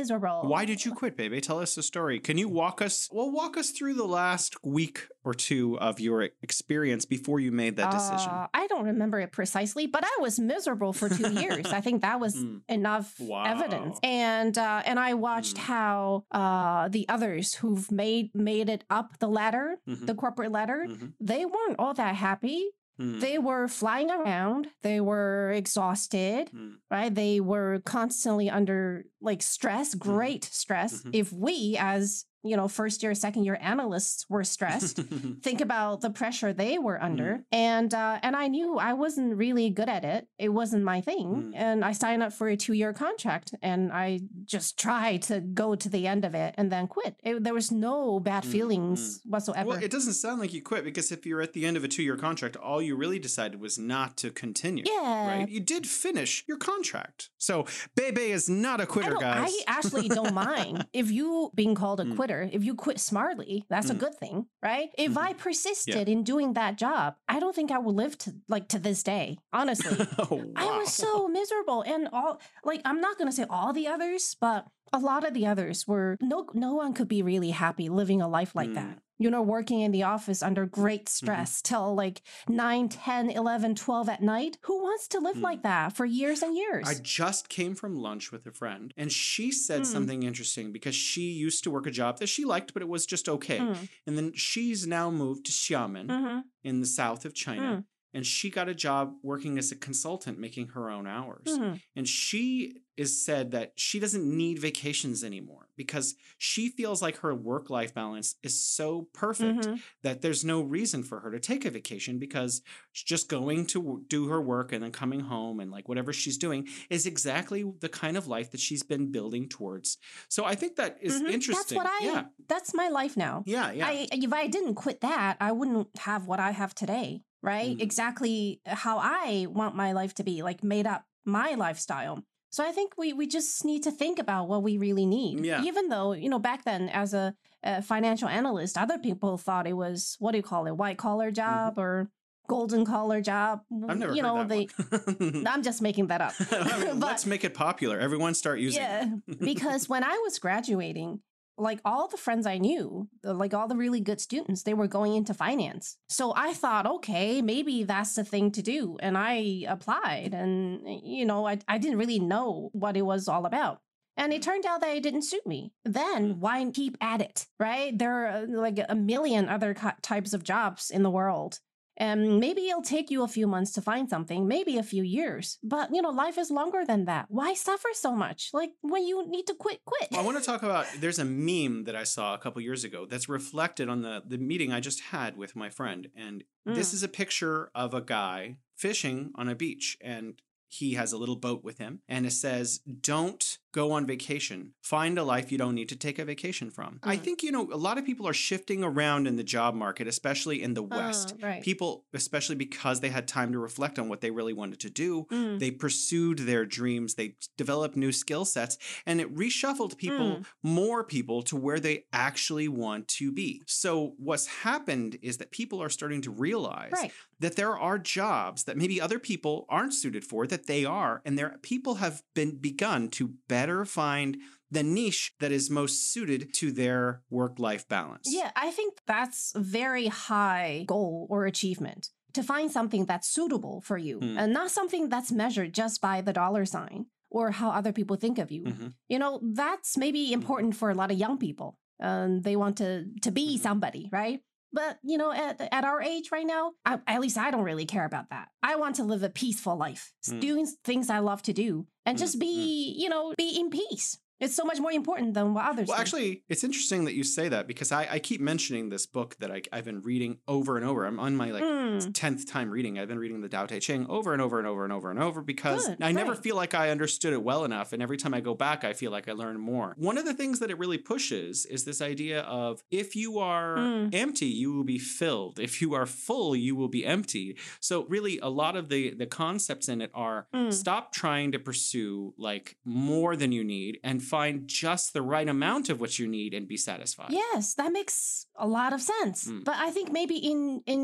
Speaker 3: miserable.
Speaker 2: Why did you quit, Beibei? Tell us the story. Can you walk us? Well, walk us through the last week or two of your experience before you made that decision.
Speaker 3: Uh, I don't remember it precisely, but I was miserable for two years. I think that was *laughs*
Speaker 2: Mm.
Speaker 3: enough
Speaker 2: Wow.
Speaker 3: evidence. And uh, and I watched
Speaker 2: Mm.
Speaker 3: how uh, the others who've made made it up the ladder,
Speaker 2: Mhm.
Speaker 3: the corporate ladder,
Speaker 2: Mhm.
Speaker 3: they weren't all that happy.
Speaker 2: Mm.
Speaker 3: They were flying around. They were exhausted,
Speaker 2: Mm.
Speaker 3: right? They were constantly under like stress, great stress.
Speaker 2: Mhm.
Speaker 3: If we, as you know, first year, second year analysts were stressed, *laughs* think about the pressure they were under
Speaker 2: Mm.
Speaker 3: and uh, and i knew i wasn't really good at it it wasn't my thing
Speaker 2: Mm.
Speaker 3: and i signed up for a two-year contract and i just tried to go to the end of it and then quit it, there was no bad
Speaker 2: Mm,
Speaker 3: feelings whatsoever
Speaker 2: well, it doesn't sound like you quit because if you're at the end of a two-year contract, all you really decided was not to continue.
Speaker 3: yeah
Speaker 2: Right? You did finish your contract. So Beibei is not a quitter,
Speaker 3: don't,
Speaker 2: guys.
Speaker 3: I actually don't mind *laughs* if you being called a
Speaker 2: Mm.
Speaker 3: Quitter. If you quit smartly, that's a
Speaker 2: Mm.
Speaker 3: good thing, right? If
Speaker 2: Mhm.
Speaker 3: I persisted in doing that job, I don't think I would live to like to this day. Honestly, *laughs*
Speaker 2: oh,
Speaker 3: I was so miserable, and all like I'm not gonna say all the others, but a lot of the others were no no one could be really happy living a life like
Speaker 2: Mm.
Speaker 3: that. You know, working in the office under great
Speaker 2: Mm-hmm.
Speaker 3: stress till like 9, 10, 11, 12 at night. Who wants to live
Speaker 2: Mm.
Speaker 3: like that for years and years?
Speaker 2: I just came from lunch with a friend, and she said
Speaker 3: Mm.
Speaker 2: something interesting because she used to work a job that she liked, but it was just okay.
Speaker 3: Mm,
Speaker 2: And then she's now moved to Xiamen
Speaker 3: mhm,
Speaker 2: in the south of China. And she got a job working as a consultant making her own hours.
Speaker 3: Mhm.
Speaker 2: And she is said that she doesn't need vacations anymore because she feels like her work life balance is so perfect
Speaker 3: Mhm.
Speaker 2: that there's no reason for her to take a vacation because she's just going to do her work and then coming home and like whatever she's doing is exactly the kind of life that she's been building towards. So I think that is
Speaker 3: Mhm.
Speaker 2: interesting.
Speaker 3: That's what I.
Speaker 2: yeah.
Speaker 3: That's my life now.
Speaker 2: Yeah, yeah.
Speaker 3: I if I didn't quit that, I wouldn't have what I have today, right?
Speaker 2: Mm.
Speaker 3: Exactly how I want my life to be, like made up my lifestyle. So I think we we just need to think about what we really need.
Speaker 2: Yeah.
Speaker 3: Even though you know back then, as a, a financial analyst, other people thought it was what do you call it, white collar job or golden collar job.
Speaker 2: Mm-hmm. I've never
Speaker 3: you
Speaker 2: heard
Speaker 3: know
Speaker 2: that
Speaker 3: they. *laughs* I'm just making that up. *laughs*
Speaker 2: I mean, *laughs*
Speaker 3: But-
Speaker 2: let's make it popular. Everyone start using
Speaker 3: yeah,
Speaker 2: it.
Speaker 3: because when I was graduating, like all the friends I knew, like all the really good students, they were going into finance. So I thought, okay, maybe that's the thing to do. And I applied, and, eh, you know, I, I didn't really know what it was all about. And it mm. turned out that it didn't suit me. Then mm. why keep at it, right? There are uh, like a million other types of jobs in the world. And maybe it'll take you a few months to find something, maybe a few years. But, you know, life is longer than that. Why suffer so much? Like when you need to quit, quit.
Speaker 2: Well, I want to talk about there's a meme that I saw a couple years ago that's reflected on the the meeting I just had with my friend and this
Speaker 3: Mm.
Speaker 2: is a picture of a guy fishing on a beach and he has a little boat with him and it says don't go on vacation find a life you don't need to take a vacation from i
Speaker 3: Mm.
Speaker 2: think you know a lot of people are shifting around in the job market especially in the west
Speaker 3: Uh, right.
Speaker 2: people especially because they had time to reflect on what they really wanted to do
Speaker 3: Mm.
Speaker 2: they pursued their dreams they developed new skill sets and it reshuffled people
Speaker 3: Mm.
Speaker 2: more people to where they actually want to be so what's happened is that people are starting to realize
Speaker 3: Right.
Speaker 2: that there are jobs that maybe other people aren't suited for that they are and there people have been begun to better find the niche that is most suited to their work life balance
Speaker 3: Yeah, I think that's a very high goal or achievement to find something that's suitable for you
Speaker 2: Mm.
Speaker 3: and not something that's measured just by the dollar sign or how other people think of you.
Speaker 2: Mhm.
Speaker 3: You know, that's maybe important for a lot of young people. Um, they want to to be
Speaker 2: Mhm.
Speaker 3: somebody, right? But you know, at at our age right now, I, at least I don't really care about that. I want to live a peaceful life,
Speaker 2: Mm.
Speaker 3: doing things I love to do, and
Speaker 2: Mm,
Speaker 3: just be, you know, be in peace. It's so much more important than what others.
Speaker 2: Well,
Speaker 3: do.
Speaker 2: actually, it's interesting that you say that because I, I keep mentioning this book that I, I've been reading over and over. I'm on my like
Speaker 3: Mm.
Speaker 2: tenth time reading. I've been reading the Tao Te Ching over and over and over and over and over because
Speaker 3: Good,
Speaker 2: I never feel like I understood it well enough. And every time I go back, I feel like I learn more. One of the things that it really pushes is this idea of if you are
Speaker 3: Mm.
Speaker 2: empty, you will be filled. If you are full, you will be empty. So really, a lot of the the concepts in it are
Speaker 3: Mm.
Speaker 2: stop trying to pursue like more than you need and find just the right amount of what you need and be satisfied.
Speaker 3: Yes, that makes a lot of sense.
Speaker 2: Mm.
Speaker 3: But I think maybe in in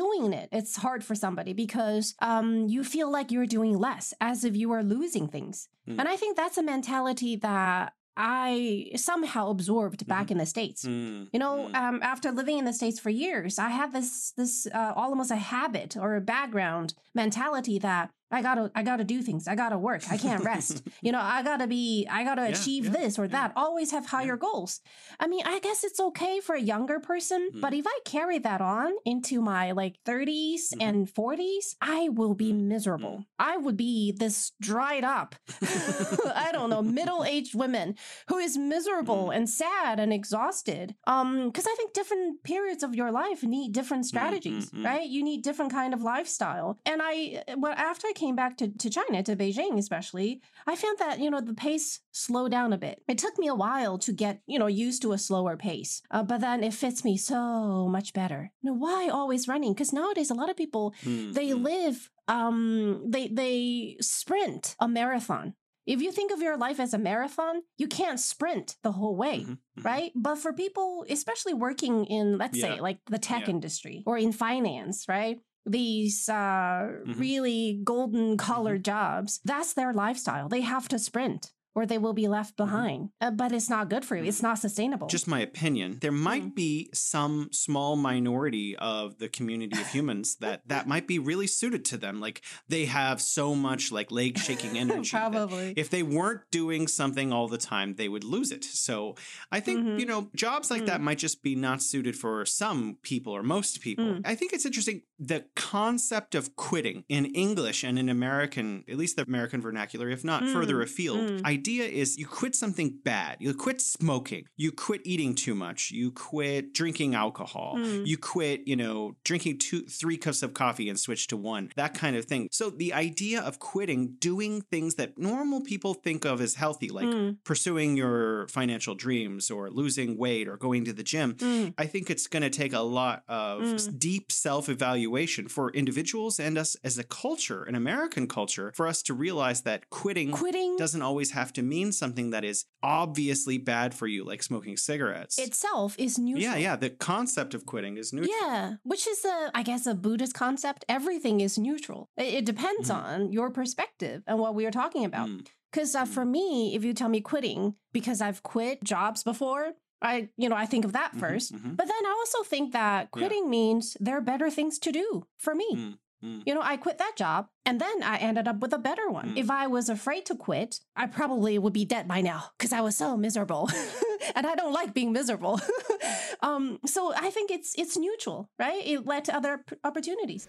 Speaker 3: doing it, it's hard for somebody because um you feel like you're doing less, as if you are losing things.
Speaker 2: Mm.
Speaker 3: And I think that's a mentality that I somehow absorbed back in the states.
Speaker 2: Mm,
Speaker 3: You know,
Speaker 2: mm.
Speaker 3: um, after living in the states for years, I had this this uh, almost a habit or a background mentality that I gotta I gotta do things. I gotta work. I can't rest. *laughs* you know, I gotta be. I gotta
Speaker 2: Yeah,
Speaker 3: achieve
Speaker 2: yeah,
Speaker 3: this or
Speaker 2: yeah.
Speaker 3: that. Always have higher goals. I mean, I guess it's okay for a younger person,
Speaker 2: Mm.
Speaker 3: but if I carry that on into my like 30s
Speaker 2: Mhm.
Speaker 3: and 40s, I will be miserable. I would be this dried up, *laughs* I don't know, *laughs* middle aged woman who is miserable
Speaker 2: Mm.
Speaker 3: and sad and exhausted. Um, because I think different periods of your life need different strategies,
Speaker 2: mm, mm.
Speaker 3: right? You need different kind of lifestyle. And I, well, after I came back to, to China, to Beijing especially, I found that, you know, the pace slowed down a bit. It took me a while to get, you know, used to a slower pace. Uh, but then it fits me so much better. You know, why always running? Because nowadays a lot of people
Speaker 2: Mm,
Speaker 3: they
Speaker 2: mm.
Speaker 3: live um they they sprint a marathon if you think of your life as a marathon you can't sprint the whole way
Speaker 2: Mhm, mhm.
Speaker 3: right but for people especially working in let's say like the tech
Speaker 2: Yeah.
Speaker 3: industry or in finance right these uh
Speaker 2: Mhm.
Speaker 3: really golden collar jobs that's their lifestyle they have to sprint or they will be left behind uh, but it's not good for you it's not sustainable
Speaker 2: Just my opinion. There might
Speaker 3: Mm.
Speaker 2: be some small minority of the community of humans that that might be really suited to them. Like they have so much like leg shaking *laughs* energy.
Speaker 3: probably
Speaker 2: If they weren't doing something all the time, they would lose it. So I think,
Speaker 3: Mhm.
Speaker 2: you know, jobs like that might just be not suited for some people or most people.
Speaker 3: Mm.
Speaker 2: I think it's interesting. The concept of quitting in English and in American, at least the American vernacular, if not
Speaker 3: Mm,
Speaker 2: further afield,
Speaker 3: mm.
Speaker 2: idea is you quit something bad. You quit smoking. You quit eating too much. You quit drinking alcohol.
Speaker 3: Mm.
Speaker 2: You quit, you know, drinking two, three cups of coffee and switch to one. That kind of thing. So the idea of quitting doing things that normal people think of as healthy, like
Speaker 3: Mm,
Speaker 2: pursuing your financial dreams or losing weight or going to the gym,
Speaker 3: mm.
Speaker 2: I think it's going to take a lot of
Speaker 3: Mm.
Speaker 2: deep self evaluation for individuals and us as a culture, an American culture, for us to realize that quitting
Speaker 3: Quitting
Speaker 2: doesn't always have to mean something that is obviously bad for you, like smoking cigarettes.
Speaker 3: itself is neutral.
Speaker 2: yeah, yeah. The concept of quitting is neutral.
Speaker 3: Yeah, which is a, I guess, a Buddhist concept. Everything is neutral. It, it depends
Speaker 2: Mhm.
Speaker 3: on your perspective and what we are talking about.
Speaker 2: Mm,
Speaker 3: Because uh,
Speaker 2: Mm.
Speaker 3: for me, if you tell me quitting because I've quit jobs before, I, you know, I think of that
Speaker 2: mhm,
Speaker 3: 1st
Speaker 2: mhm.
Speaker 3: But then I also think that quitting means there are better things to do for me.
Speaker 2: Mm, mm.
Speaker 3: You know, I quit that job and then I ended up with a better one.
Speaker 2: Mm.
Speaker 3: If I was afraid to quit, I probably would be dead by now because I was so miserable. *laughs* and I don't like being miserable. *laughs* um, so I think it's it's neutral, right? It led to other p- opportunities.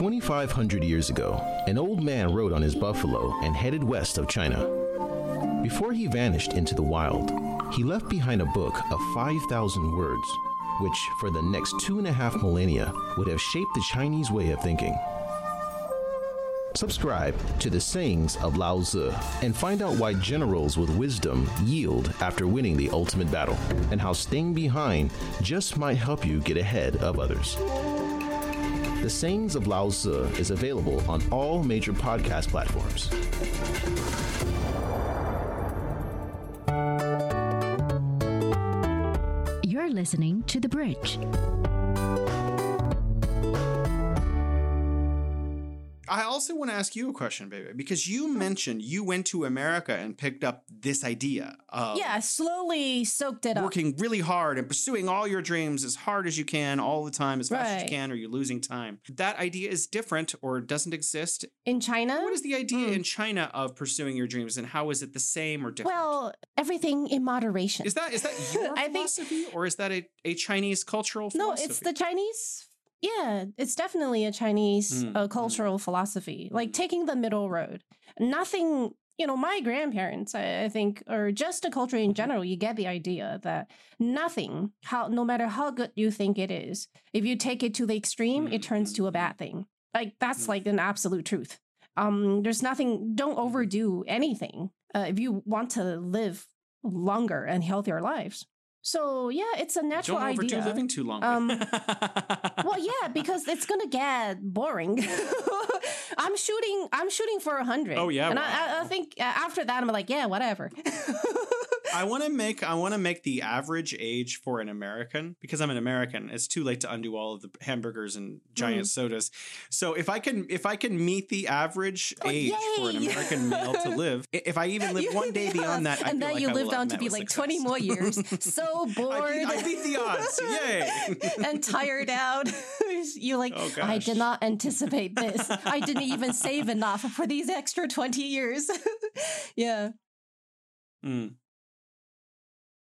Speaker 1: 2,500 years ago, an old man rode on his buffalo and headed west of China. Before he vanished into the wild, he left behind a book of 5,000 words, which for the next two and a half millennia would have shaped the Chinese way of thinking. Subscribe to the sayings of Lao Tzu and find out why generals with wisdom yield after winning the ultimate battle, and how staying behind just might help you get ahead of others. The Sayings of Lao Tzu is available on all major podcast platforms.
Speaker 4: You're listening to The Bridge.
Speaker 2: I also want to ask you a question, Beibei, because you mentioned you went to America and picked up this idea of
Speaker 3: yeah, slowly soaked it up.
Speaker 2: working really hard and pursuing all your dreams as hard as you can, all the time, as fast as you can, or you're losing time. That idea is different or doesn't exist.
Speaker 3: In China,
Speaker 2: What is the idea
Speaker 3: Mm.
Speaker 2: in China of pursuing your dreams, and how is it the same or different?
Speaker 3: well, everything in moderation.
Speaker 2: is that is that *laughs* your
Speaker 3: I think-
Speaker 2: philosophy, or is that a, a Chinese cultural
Speaker 3: No,
Speaker 2: philosophy?
Speaker 3: it's the Chinese. Yeah, it's definitely a Chinese
Speaker 2: Mm,
Speaker 3: uh,
Speaker 2: mm.
Speaker 3: cultural philosophy, like
Speaker 2: Mm.
Speaker 3: taking the middle road. Nothing, you know, my grandparents, I, I think, or just the culture in general, you get the idea that nothing, how no matter how good you think it is, if you take it to the extreme, it turns to a bad thing. Like that's
Speaker 2: Mm.
Speaker 3: like an absolute truth. Um, there's nothing. Don't overdo anything uh, if you want to live longer and healthier lives. So yeah, it's a natural
Speaker 2: Don't
Speaker 3: idea.
Speaker 2: living too long.
Speaker 3: Um, *laughs* Well, yeah, because it's gonna get boring. *laughs* I'm shooting. I'm shooting for a hundred.
Speaker 2: Oh, yeah,
Speaker 3: and I, I, I think uh, after that, I'm like, yeah, whatever. *laughs*
Speaker 2: I want to make I want to make the average age for an American because I'm an American. It's too late to undo all of the hamburgers and giant
Speaker 3: Mm.
Speaker 2: sodas. So if I can if I can meet the average
Speaker 3: Oh,
Speaker 2: age for an! American male to *laughs* live, if I even live
Speaker 3: You-
Speaker 2: one day *laughs*
Speaker 3: yeah.
Speaker 2: beyond that, I
Speaker 3: and then
Speaker 2: like
Speaker 3: you
Speaker 2: I will
Speaker 3: lived on to be like 20 more years. *laughs* So bored
Speaker 2: I beat, I beat the odds. Yay!
Speaker 3: and tired out. you like,
Speaker 2: Oh,
Speaker 3: I did not anticipate this. I didn't even save enough for these extra 20 years. yeah.
Speaker 2: Mm.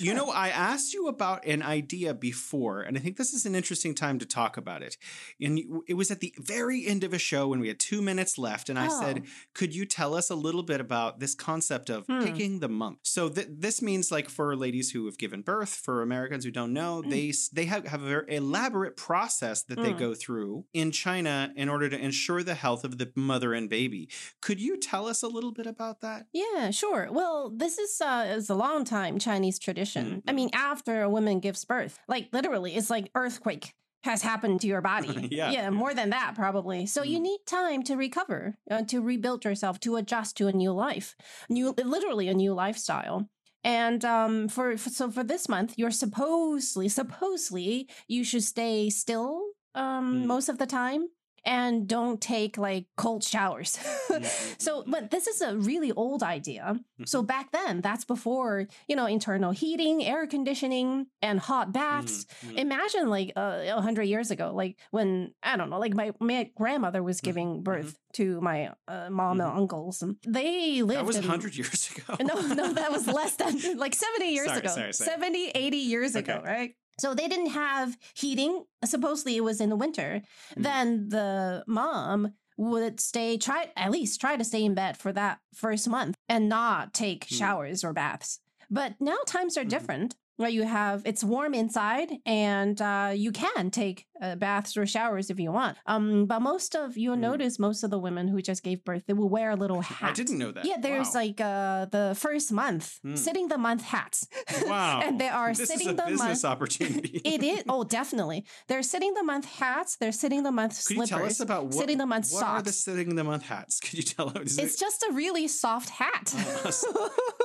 Speaker 2: you know, I asked you about an idea before, and I think this is an interesting time to talk about it. And it was at the very end of a show when we had two minutes left, and I said,
Speaker 3: Oh.
Speaker 2: Could you tell us a little bit about this concept of
Speaker 3: Hmm.
Speaker 2: picking the month? So, th- this means like for ladies who have given birth, for Americans who don't know,
Speaker 3: Mm.
Speaker 2: they they have, have a very elaborate process that they
Speaker 3: Mm.
Speaker 2: go through in China in order to ensure the health of the mother and baby. Could you tell us a little bit about that?
Speaker 3: Yeah, sure. Well, this is uh is a long time Chinese tradition. I mean, after a woman gives birth, like literally, it's like earthquake has happened to your body. *laughs*
Speaker 2: Yeah, yeah.
Speaker 3: more than that probably. So you
Speaker 2: Mm.
Speaker 3: need time to recover, uh, to rebuild yourself, to adjust to a new life, new literally a new lifestyle. And um, for, for so for this month, you're supposedly supposedly you should stay still um
Speaker 2: Mm.
Speaker 3: most of the time and don't take like cold showers. *laughs* so, but this is a really old idea. So back then, that's before, you know, internal heating, air conditioning, and hot baths.
Speaker 2: Mhm.
Speaker 3: Imagine like uh, a hundred years ago, like when I don't know, like my, my grandmother was giving birth to my uh, mom and uncles. They lived
Speaker 2: That was
Speaker 3: in-
Speaker 2: 100 years *laughs* ago.
Speaker 3: no, no, that was less than like 70 *laughs* years
Speaker 2: Sorry,
Speaker 3: ago.
Speaker 2: sorry, sorry.
Speaker 3: 70, 80 years ago,
Speaker 2: Okay.
Speaker 3: right? So they didn't have heating. Supposedly it was in the winter.
Speaker 2: Mm.
Speaker 3: Then the mom would stay, try at least try to stay in bed for that first month and not take
Speaker 2: Mm.
Speaker 3: showers or baths. But now times are
Speaker 2: Mhm.
Speaker 3: different. Where you have it's warm inside and uh, you can take uh, baths or showers if you want. Um, but most of you'll
Speaker 2: Mm.
Speaker 3: notice most of the women who just gave birth they will wear a little hat.
Speaker 2: I didn't know that.
Speaker 3: Yeah, there's
Speaker 2: Wow.
Speaker 3: like uh the first month,
Speaker 2: Hmm.
Speaker 3: sitting the month hats.
Speaker 2: Wow. *laughs*
Speaker 3: and they are *laughs*
Speaker 2: this
Speaker 3: sitting the
Speaker 2: business
Speaker 3: month.
Speaker 2: opportunity. *laughs*
Speaker 3: It is oh definitely. They're sitting the month hats, they're sitting the month
Speaker 2: Could you tell us about what,
Speaker 3: sitting the month
Speaker 2: what are the
Speaker 3: socks.
Speaker 2: sitting the month hats? Could you tell us?
Speaker 3: It's just a really soft hat.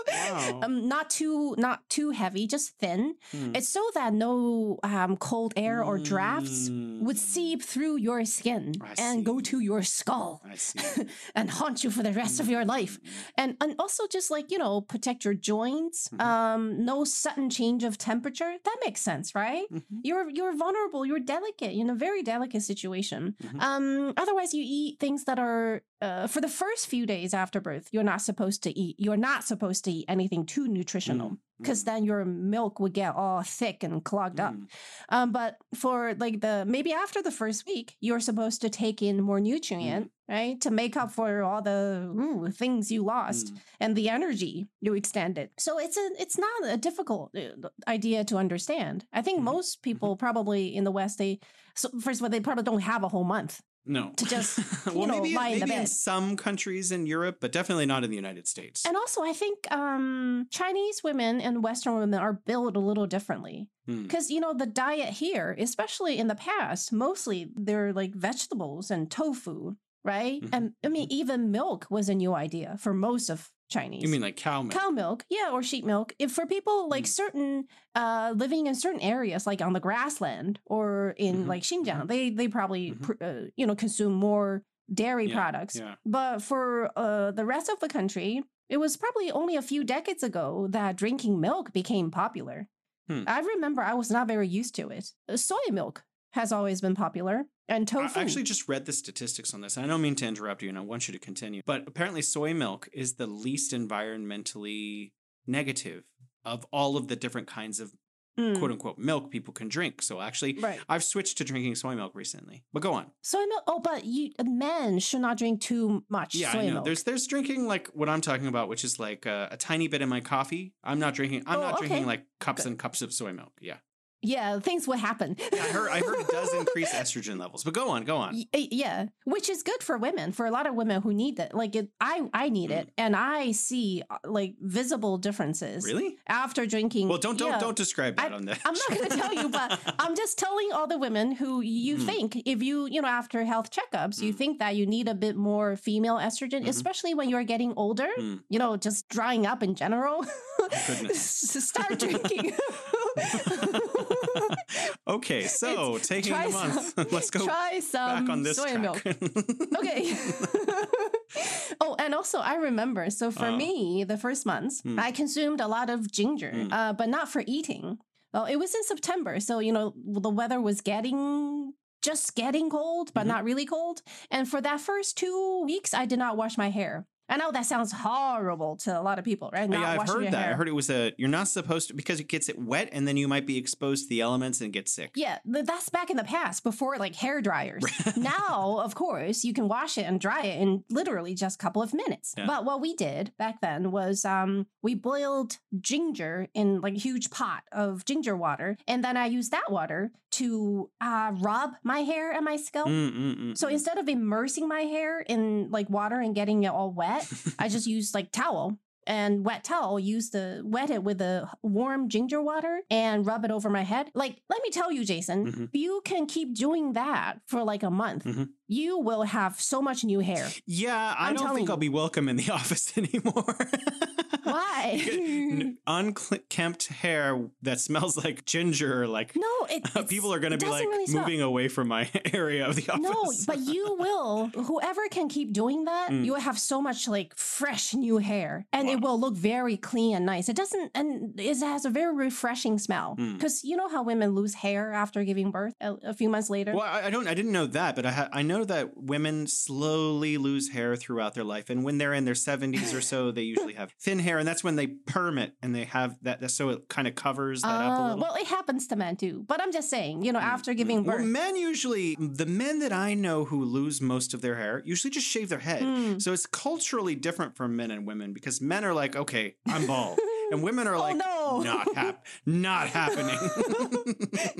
Speaker 2: Wow.
Speaker 3: um, not too not too heavy, just thin.
Speaker 2: Hmm.
Speaker 3: It's so that no um, cold air or drafts would
Speaker 2: Mm.
Speaker 3: seep through your skin
Speaker 2: I
Speaker 3: and go to your skull
Speaker 2: see. *laughs*
Speaker 3: and haunt you for the rest of your life. and and also just like you know protect your joints
Speaker 2: Mhm.
Speaker 3: um no sudden change of temperature that makes sense right
Speaker 2: Mhm.
Speaker 3: you're you're vulnerable you're delicate you're in a very delicate situation
Speaker 2: Mhm.
Speaker 3: um otherwise you eat things that are uh, for the first few days after birth you're not supposed to eat you're not supposed to eat anything too nutritional
Speaker 2: Mm,
Speaker 3: because then your milk would get all thick and clogged up
Speaker 2: Mm.
Speaker 3: um, but for like the maybe after the first week, you're supposed to take in more nutrient,
Speaker 2: Mm-hmm.
Speaker 3: right, to make up for all the ooh, things you lost
Speaker 2: Mm.
Speaker 3: and the energy you extended. So it's a it's not a difficult uh, idea to understand. I think
Speaker 2: Mhm.
Speaker 3: most people probably in the West they so first of all they probably don't have a whole month.
Speaker 2: No.
Speaker 3: To just, *laughs*
Speaker 2: well,
Speaker 3: know,
Speaker 2: maybe,
Speaker 3: lie in
Speaker 2: maybe in some countries in Europe, but definitely not in the United States.
Speaker 3: And also, I think um, Chinese women and Western women are built a little differently.
Speaker 2: Hmm.
Speaker 3: Because, you know, the diet here, especially in the past, mostly they're like vegetables and tofu, right?
Speaker 2: Mhm,
Speaker 3: And I mean, even milk was a new idea for most of Chinese.
Speaker 2: You mean like cow milk?
Speaker 3: cow milk? Yeah, or sheep milk. If for people like
Speaker 2: Mm.
Speaker 3: certain uh living in certain areas like on the grassland or in
Speaker 2: Mhm,
Speaker 3: like Xinjiang, they they probably
Speaker 2: Mhm.
Speaker 3: pr- uh, you know consume more dairy
Speaker 2: Yeah,
Speaker 3: products.
Speaker 2: yeah.
Speaker 3: But for uh the rest of the country, it was probably only a few decades ago that drinking milk became popular.
Speaker 2: Hmm.
Speaker 3: I remember I was not very used to it. Uh, Soy milk has always been popular and tofu.
Speaker 2: I actually just read the statistics on this. I don't mean to interrupt you, and I want you to continue. But apparently, soy milk is the least environmentally negative of all of the different kinds of
Speaker 3: Mm,
Speaker 2: quote unquote milk people can drink. So actually,
Speaker 3: right.
Speaker 2: I've switched to drinking soy milk recently. But go on.
Speaker 3: Soy milk. Oh, but you men should not drink too much
Speaker 2: Yeah,
Speaker 3: soy
Speaker 2: I know.
Speaker 3: milk.
Speaker 2: There's there's drinking like what I'm talking about, which is like uh, a tiny bit in my coffee. I'm not drinking. I'm
Speaker 3: Oh,
Speaker 2: not drinking like cups
Speaker 3: Good.
Speaker 2: and cups of soy milk. Yeah,
Speaker 3: yeah, things will happen.
Speaker 2: yeah I heard. I heard it does *laughs* increase estrogen levels. But go on, go on.
Speaker 3: Y- yeah which is good for women for a lot of women who need that like it i i need
Speaker 2: Mm.
Speaker 3: it and i see uh, like visible differences
Speaker 2: Really?
Speaker 3: after drinking
Speaker 2: Well, don't don't
Speaker 3: yeah.
Speaker 2: don't describe that
Speaker 3: I-
Speaker 2: on the.
Speaker 3: I'm not going to tell you, but *laughs* I'm just telling all the women who you
Speaker 2: Mm.
Speaker 3: think if you, you know, after health checkups, you
Speaker 2: Mm.
Speaker 3: think that you need a bit more female estrogen,
Speaker 2: Mhm.
Speaker 3: especially when you're getting older,
Speaker 2: Mm.
Speaker 3: you know, just drying up in general.
Speaker 2: goodness. *laughs*
Speaker 3: Start drinking. *laughs*
Speaker 2: Okay, so taking
Speaker 3: try
Speaker 2: the month.
Speaker 3: some- *laughs*
Speaker 2: Let's go
Speaker 3: Try some
Speaker 2: back on this
Speaker 3: soy
Speaker 2: track.
Speaker 3: milk. *laughs* Okay. oh, and also I remember. So for
Speaker 2: Uh.
Speaker 3: me, the first months,
Speaker 2: Mm.
Speaker 3: I consumed a lot of ginger,
Speaker 2: Mm.
Speaker 3: uh, but not for eating. Well, it was in September, so you know the weather was getting just getting cold, but
Speaker 2: Mhm.
Speaker 3: not really cold. And for that first two weeks, I did not wash my hair. I know that sounds horrible to a lot of people, right? Not
Speaker 2: yeah, I've heard that. I heard it was a you're not supposed to because it gets it wet and then you might be exposed to the elements and get sick.
Speaker 3: Yeah, that's back in the past before like hair dryers. *laughs* now, of course, you can wash it and dry it in literally just a couple of minutes.
Speaker 2: Yeah.
Speaker 3: But what we did back then was um we boiled ginger in like a huge pot of ginger water, and then I used that water to uh, rub my hair and my scalp.
Speaker 2: Mm, mm, mm,
Speaker 3: So
Speaker 2: mm.
Speaker 3: instead of immersing my hair in like water and getting it all wet, I just used like towel and wet towel. Use the wet it with the warm ginger water and rub it over my head. Like, let me tell you, Jason,
Speaker 2: Mhm.
Speaker 3: you can keep doing that for like a month,
Speaker 2: Mhm.
Speaker 3: You will have so much new hair.
Speaker 2: yeah, I
Speaker 3: I'm
Speaker 2: don't
Speaker 3: telling
Speaker 2: think I'll be welcome in the *laughs* office anymore. *laughs*
Speaker 3: Why?
Speaker 2: Unkempt hair that smells like ginger, like
Speaker 3: no, it, *laughs*
Speaker 2: people are going to be like
Speaker 3: really smell.
Speaker 2: moving away from my area of the office.
Speaker 3: No, but you will. Whoever can keep doing that,
Speaker 2: Mm.
Speaker 3: you will have so much like fresh new hair, and it will look very clean and nice. It doesn't, and it has a very refreshing smell.
Speaker 2: Mm.
Speaker 3: Because you know how women lose hair after giving birth a, a few months later.
Speaker 2: Well, I, I don't. I didn't know that, but I ha- I know that women slowly lose hair throughout their life, and when they're in their seventies or so, they *laughs* usually have thin hair, and that's when they perm it, and they have that. that so it kind of covers that up a
Speaker 3: Uh,
Speaker 2: little.
Speaker 3: well, it happens to men too. But I'm just saying, you know, after giving
Speaker 2: Well,
Speaker 3: birth.
Speaker 2: men usually, the men that I know who lose most of their hair usually just shave their head.
Speaker 3: Mm.
Speaker 2: So it's culturally different from men and women because men are like, okay, I'm bald. *laughs* and women are like,
Speaker 3: Oh,
Speaker 2: like,
Speaker 3: no.
Speaker 2: not hap- not happening.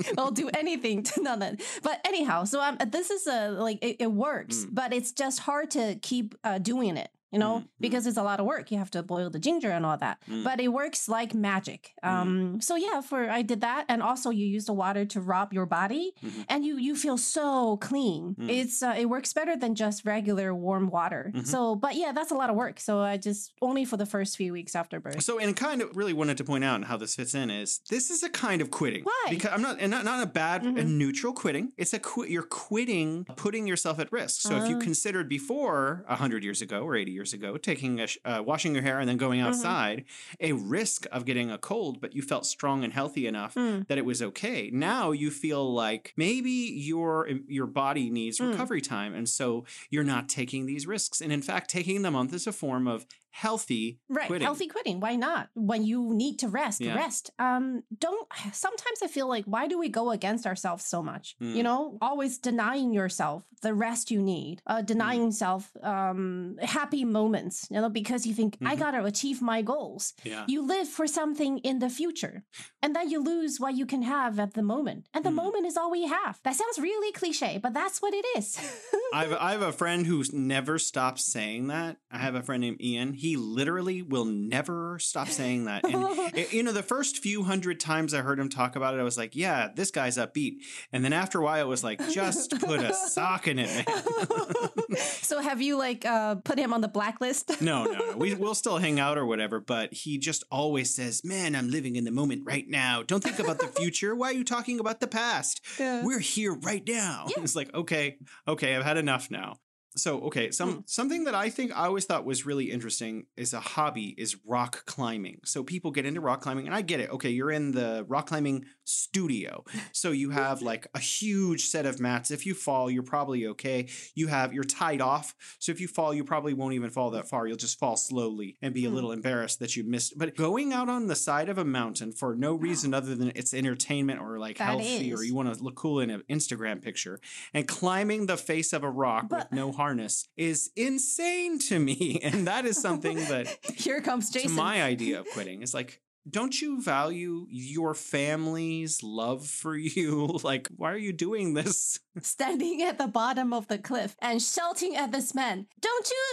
Speaker 2: *laughs*
Speaker 3: I'll do anything to none of it. But anyhow, so um, this is a like it, it works,
Speaker 2: Mm.
Speaker 3: but it's just hard to keep uh, doing it. You know,
Speaker 2: Mm, mm.
Speaker 3: because it's a lot of work. You have to boil the ginger and all that.
Speaker 2: Mm.
Speaker 3: But it works like magic. Um, so yeah, for I did that, and also you use the water to rub your body,
Speaker 2: Mhm.
Speaker 3: and you you feel so clean.
Speaker 2: Mm.
Speaker 3: It's uh, it works better than just regular warm water.
Speaker 2: Mhm.
Speaker 3: So, but yeah, that's a lot of work. So I just only for the first few weeks after birth.
Speaker 2: So, and kind of really wanted to point out how this fits in is this is a kind of quitting.
Speaker 3: Why?
Speaker 2: Because I'm not, and not, not a bad and neutral quitting. It's a quit. You're quitting, putting yourself at risk. So, if you
Speaker 3: Ah.
Speaker 2: considered before hundred years ago or 80 years ago, taking a, sh- uh, washing your hair and then going
Speaker 3: Mm-hmm.
Speaker 2: outside, a risk of getting a cold, but you felt strong and healthy enough
Speaker 3: Mm.
Speaker 2: that it was okay. Now you feel like maybe your your body needs
Speaker 3: Mm.
Speaker 2: recovery time, and so you're not taking these risks. And in fact, taking the month is a form of healthy
Speaker 3: Right,
Speaker 2: quitting.
Speaker 3: healthy quitting. Why not? When you need to rest,
Speaker 2: Yeah.
Speaker 3: rest. Um, don't. Sometimes I feel like why do we go against ourselves so much?
Speaker 2: Mm.
Speaker 3: You know, always denying yourself the rest you need, uh,
Speaker 2: Mm.
Speaker 3: denying self um happy moments. You know, because you think I
Speaker 2: Mhm.
Speaker 3: gotta achieve my goals.
Speaker 2: Yeah.
Speaker 3: You live for something in the future, and then you lose what you can have at the moment, and the
Speaker 2: Mm.
Speaker 3: moment is all we have. That sounds really cliche, but that's what it is. *laughs*
Speaker 2: I've I have a friend who never stops saying that. I have a friend named Ian. He literally will never stop saying that. And i- *laughs* you know, the first few hundred times I heard him talk about it, I was like, "Yeah, this guy's upbeat." And then after a while, it was like, "Just put a sock in it, man." *laughs*
Speaker 3: so have you like uh put him on the blacklist?
Speaker 2: no, no, no. We *laughs* we'll still hang out or whatever. But he just always says, "Man, I'm living in the moment right now. Don't think about the future. Why are you talking about the past?
Speaker 3: Yeah.
Speaker 2: we're here right now.
Speaker 3: Yeah.
Speaker 2: It's like, okay, okay, I've had enough now. So, okay, some something that I think I always thought was really interesting is a hobby is rock climbing. So people get into rock climbing, and I get it. Okay, you're in the rock climbing studio, *laughs* so you have like a huge set of mats. If you fall, you're probably okay. You have you're tied off, so if you fall, you probably won't even fall that far. You'll just fall slowly and be a
Speaker 3: Hmm.
Speaker 2: little embarrassed that you missed. But going out on the side of a mountain for no reason *gasps* other than it's entertainment or like
Speaker 3: That
Speaker 2: healthy or you want to look cool in an Instagram picture and climbing the face of a rock
Speaker 3: But-
Speaker 2: with no harness is insane to me. *laughs* And that is something that *laughs*
Speaker 3: Here comes
Speaker 2: to my *laughs* idea of quitting is like, don't you value your family's love for you? Like, why are you doing this?
Speaker 3: standing at the bottom of the cliff and shouting at this man, Don't you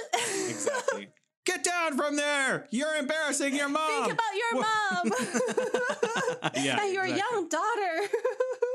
Speaker 2: Exactly. Get down from there! You're embarrassing your mom.
Speaker 3: think about your mom
Speaker 2: Yeah,
Speaker 3: and your
Speaker 2: exactly.
Speaker 3: young daughter?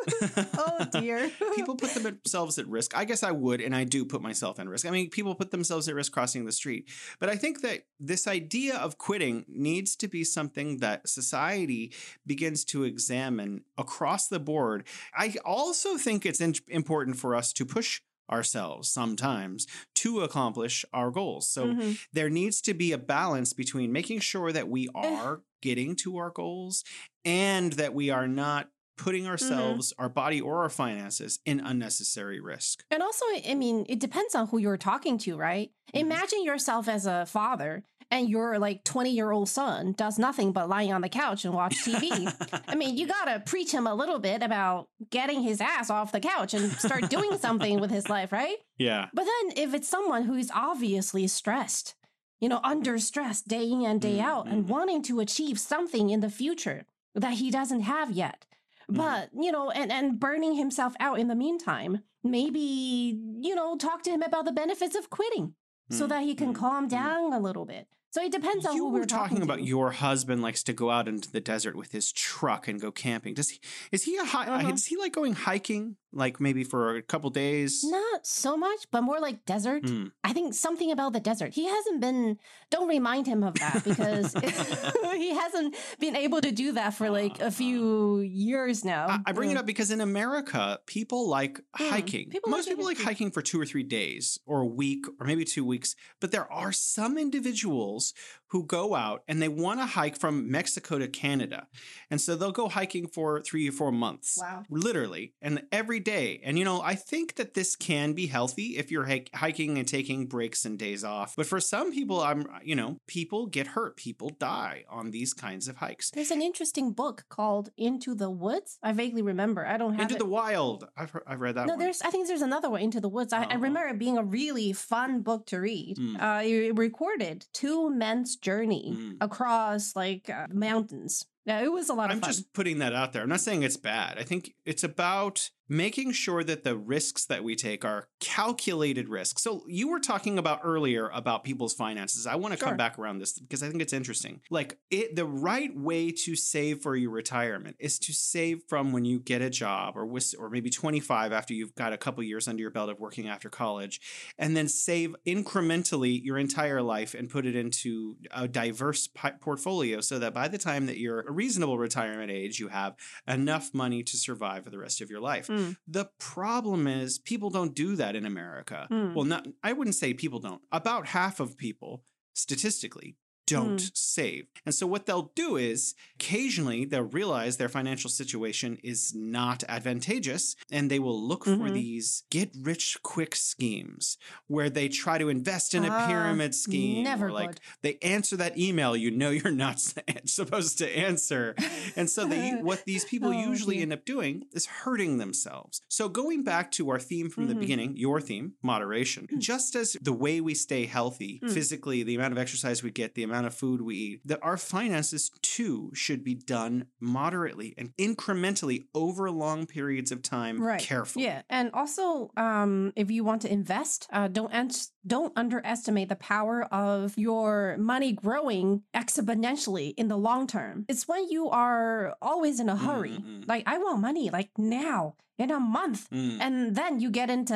Speaker 3: *laughs* oh dear.
Speaker 2: people put themselves at risk. I guess I would, and I do put myself at risk. I mean, people put themselves at risk crossing the street. But I think that this idea of quitting needs to be something that society begins to examine across the board. I also think it's in- important for us to push ourselves sometimes to accomplish our goals. So
Speaker 3: Mhm.
Speaker 2: there needs to be a balance between making sure that we
Speaker 3: Eh.
Speaker 2: are getting to our goals and that we are not putting ourselves, our body, or our finances in unnecessary risk.
Speaker 3: And also, I mean, it depends on who you're talking to, right?
Speaker 2: Mhm.
Speaker 3: Imagine yourself as a father and your like 20 year old son does nothing but lying on the couch and watch TV. I mean, you gotta *laughs* preach him a little bit about getting his ass off the couch and start doing something with his life, right?
Speaker 2: yeah.
Speaker 3: But then if it's someone who's obviously stressed, you know, under stress day in and day
Speaker 2: Mm,
Speaker 3: out and
Speaker 2: mm.
Speaker 3: wanting to achieve something in the future that he doesn't have yet.
Speaker 2: Mm.
Speaker 3: But, you know, and, and burning himself out in the meantime, maybe, you know, talk to him about the benefits of quitting so
Speaker 2: Mm,
Speaker 3: that he can
Speaker 2: mm,
Speaker 3: calm
Speaker 2: mm.
Speaker 3: down a little bit. So it depends on
Speaker 2: you
Speaker 3: who
Speaker 2: were
Speaker 3: we're
Speaker 2: talking about. Your husband likes to go out into the desert with his truck and go camping. Does he? Is he a hi-
Speaker 3: Uh-huh.
Speaker 2: Is he like going hiking? Like maybe for a couple days?
Speaker 3: Not so much, but more like desert.
Speaker 2: Hmm.
Speaker 3: I think something about the desert. He hasn't been. Don't remind him of that because *laughs* *laughs* he hasn't been able to do that for like a few years now.
Speaker 2: I, I bring it
Speaker 3: Mm.
Speaker 2: up because in America, people like
Speaker 3: Mm,
Speaker 2: hiking.
Speaker 3: people like
Speaker 2: Most people like
Speaker 3: hiking.
Speaker 2: hiking for two or three days, or a week, or maybe two weeks. But there are some individuals rules who go out and they want to hike from Mexico to Canada, and so they'll go hiking for three or four months.
Speaker 3: Wow.
Speaker 2: literally, and every day. And you know, I think that this can be healthy if you're hik- hiking and taking breaks and days off. But for some people, I'm, you know, people get hurt, people die on these kinds of hikes.
Speaker 3: There's an interesting book called Into the Woods. I vaguely remember. I don't have
Speaker 2: Into
Speaker 3: it.
Speaker 2: the wild. I've heard, I've read that
Speaker 3: no,
Speaker 2: one.
Speaker 3: there's. I think there's another one, Into the Woods. I, I
Speaker 2: Oh.
Speaker 3: remember it being a really fun book to read.
Speaker 2: Mm.
Speaker 3: Uh, it recorded two men's journey
Speaker 2: Mm.
Speaker 3: across like uh, mountains. Yeah, it was a lot of
Speaker 2: I'm
Speaker 3: fun.
Speaker 2: just putting that out there. I'm not saying it's bad. I think it's about making sure that the risks that we take are calculated risks. So you were talking about earlier about people's finances. I want to
Speaker 3: Sure.
Speaker 2: come back around this because I think it's interesting. Like it the right way to save for your retirement is to save from when you get a job or wis- or maybe 25 after you've got a couple years under your belt of working after college and then save incrementally your entire life and put it into a diverse pi- portfolio so that by the time that you're a reasonable retirement age you have enough money to survive for the rest of your life.
Speaker 3: Mm.
Speaker 2: The problem is people don't do that in America.
Speaker 3: Mm.
Speaker 2: Well, not I wouldn't say people don't. About half of people statistically don't
Speaker 3: Mm.
Speaker 2: save. And so what they'll do is occasionally they'll realize their financial situation is not advantageous and they will look for
Speaker 3: Mhm.
Speaker 2: these get rich quick schemes where they try to invest in a
Speaker 3: Ah,
Speaker 2: pyramid scheme
Speaker 3: never
Speaker 2: like
Speaker 3: good.
Speaker 2: they answer that email you know you're not *laughs* supposed to answer. And so they *laughs* what these people
Speaker 3: Oh,
Speaker 2: usually
Speaker 3: dear.
Speaker 2: end up doing is hurting themselves. So going back to our theme from the
Speaker 3: Mhm.
Speaker 2: beginning, your theme, moderation, just as the way we stay healthy
Speaker 3: Mm.
Speaker 2: physically, the amount of exercise we get, the amount of food we eat, that our finances too should be done moderately and incrementally over long periods of time
Speaker 3: right
Speaker 2: carefully.
Speaker 3: yeah and also um if you want to invest uh don't un- don't underestimate the power of your money growing exponentially in the long term it's when you are always in a hurry
Speaker 2: Mm-mm.
Speaker 3: like i want money like now in a month
Speaker 2: Mm.
Speaker 3: and then you get into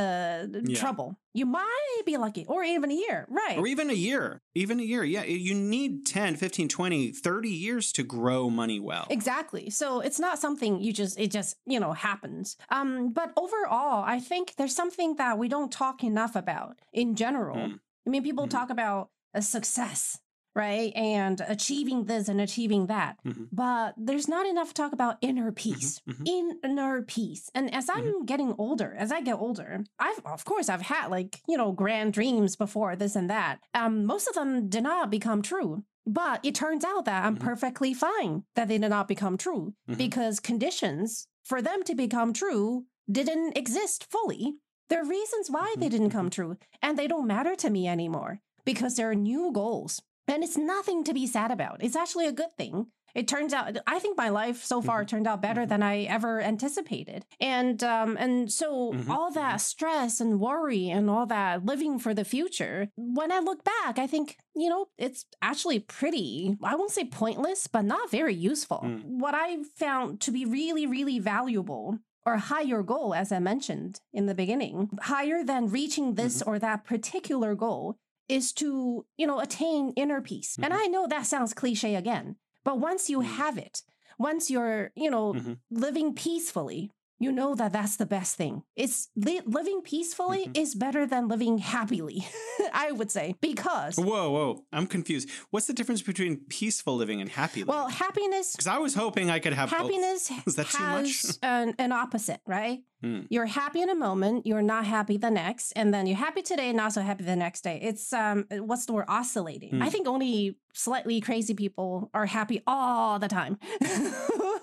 Speaker 2: Yeah.
Speaker 3: trouble you might be lucky or even a year right
Speaker 2: Or even a year, even a year. Yeah, you need 10, 15, 20, 30 years to grow money well.
Speaker 3: Exactly. So it's not something you just it just, you know, happens. Um but overall, I think there's something that we don't talk enough about in general.
Speaker 2: Mm.
Speaker 3: I mean, people
Speaker 2: Mhm.
Speaker 3: talk about a success, right? And achieving this and achieving that.
Speaker 2: Mhm.
Speaker 3: But there's not enough talk about inner peace.
Speaker 2: mhm.
Speaker 3: Inner peace. And as I'm
Speaker 2: Mm-hmm.
Speaker 3: getting older, as I get older, I've of course I've had like, you know, grand dreams before this and that. Um most of them did not become true. But it turns out that I'm
Speaker 2: Mhm.
Speaker 3: perfectly fine that they did not become true because conditions for them to become true didn't exist fully. There are reasons why they didn't come true, and they don't matter to me anymore because there are new goals. And it's nothing to be sad about. It's actually a good thing. It turns out I think my life so far turned out better
Speaker 2: Mhm.
Speaker 3: than I ever anticipated. And um and so
Speaker 2: Mhm,
Speaker 3: all that stress and worry and all that living for the future, when I look back, I think, you know, it's actually pretty, I won't say pointless, but not very useful.
Speaker 2: Mm.
Speaker 3: What I found to be really, really valuable or higher goal, as I mentioned in the beginning, higher than reaching this or that particular goal is to, you know, attain inner peace. And I know that sounds cliche again, but once you
Speaker 2: Mm.
Speaker 3: have it, once you're, you know,
Speaker 2: Mhm.
Speaker 3: living peacefully, you know that that's the best thing. It's li- living peacefully
Speaker 2: Mhm.
Speaker 3: is better than living happily, *laughs* I would say, because
Speaker 2: Whoa, whoa. I'm confused. What's the difference between peaceful living and happy living?
Speaker 3: well, happiness
Speaker 2: because I was hoping I could have
Speaker 3: happiness *laughs*
Speaker 2: Is that too much?
Speaker 3: an, an opposite, right?
Speaker 2: Hmm.
Speaker 3: You're happy in a moment, you're not happy the next, and then you're happy today, and not so happy the next day. It's um, what's the word? Oscillating.
Speaker 2: Hmm.
Speaker 3: I think only slightly crazy people are happy all the time, *laughs*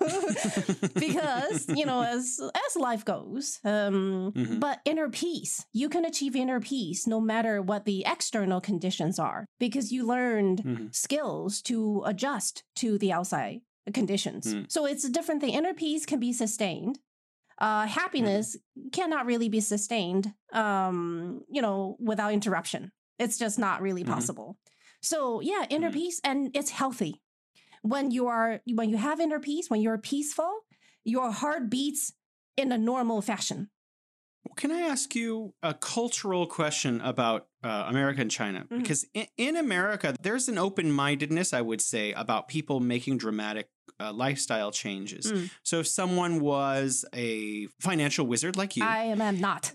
Speaker 3: *laughs* because you know, as as life goes. Um,
Speaker 2: Mhm.
Speaker 3: but inner peace, you can achieve inner peace no matter what the external conditions are, because you learned
Speaker 2: Mhm.
Speaker 3: skills to adjust to the outside conditions.
Speaker 2: Mm.
Speaker 3: So it's a different thing. Inner peace can be sustained. Uh, happiness cannot really be sustained, um, you know, without interruption. It's just not really
Speaker 2: Mhm.
Speaker 3: possible. So yeah, inner
Speaker 2: Mm.
Speaker 3: peace, and it's healthy. When you are when you have inner peace, when you're peaceful, your heart beats in a normal fashion.
Speaker 2: Can I ask you a cultural question about uh, America and China?
Speaker 3: Mhm.
Speaker 2: Because in, in America, there's an open mindedness, I would say, about people making dramatic uh, lifestyle changes.
Speaker 3: Mm.
Speaker 2: So if someone was a financial wizard like you,
Speaker 3: I am not.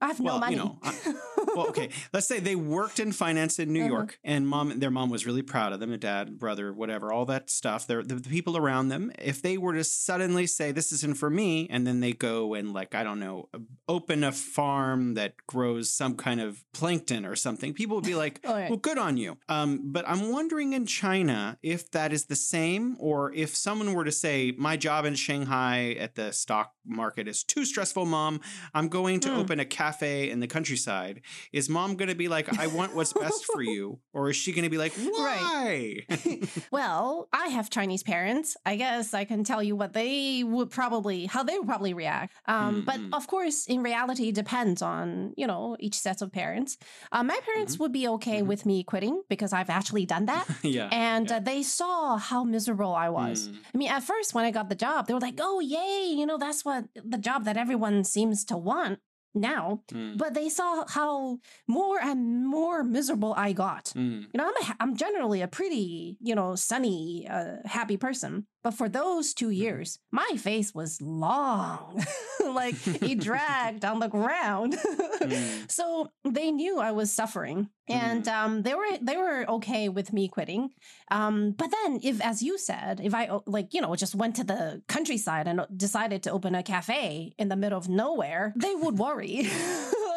Speaker 3: I have no money.
Speaker 2: you know, *laughs* well, okay, let's say they worked in finance in New
Speaker 3: Uh-huh.
Speaker 2: York, and mom, their mom was really proud of them, dad, brother, whatever, all that stuff. They're, the, the people around them. If they were to suddenly say, "This isn't for me," and then they go and like I don't know, open a farm that grows some kind of plankton or something, people would be like, *laughs*
Speaker 3: right.
Speaker 2: "Well, good on you." Um, but I'm wondering in China if that is the same, or if someone were to say, "My job in Shanghai at the stock market is too stressful, mom. I'm going to
Speaker 3: Hmm.
Speaker 2: open a cafe in the countryside." Is mom going to be like, "I want what's best for *laughs* you," or is she going to be like, "Why?" *laughs* *laughs*
Speaker 3: well, I have Chinese parents. I guess I can tell you what they would probably, how they would probably react. Um,
Speaker 2: Mhm.
Speaker 3: But of course, in reality, it depends on, you know, each set of parents. Uh, my parents would be okay
Speaker 2: Mhm.
Speaker 3: with me quitting because I've actually done that.
Speaker 2: yeah.
Speaker 3: And
Speaker 2: yeah.
Speaker 3: uh, they saw how miserable I was.
Speaker 2: Mm.
Speaker 3: I mean, at first, when I got the job, they were like, oh, yay, you know, that's what the job that everyone seems to want now.
Speaker 2: Mm.
Speaker 3: But they saw how more and more miserable I got.
Speaker 2: Mm.
Speaker 3: You know, I'm, a, I'm generally a pretty, you know, sunny, uh, happy person. But for those two years, my face was long, *laughs* like it *laughs* dragged on the ground.
Speaker 2: Mm. *laughs*
Speaker 3: So they knew I was suffering, and um, they were they were okay with me quitting. Um, but then, if as you said, if I like you know just went to the countryside and decided to open a cafe in the middle of nowhere, they would worry,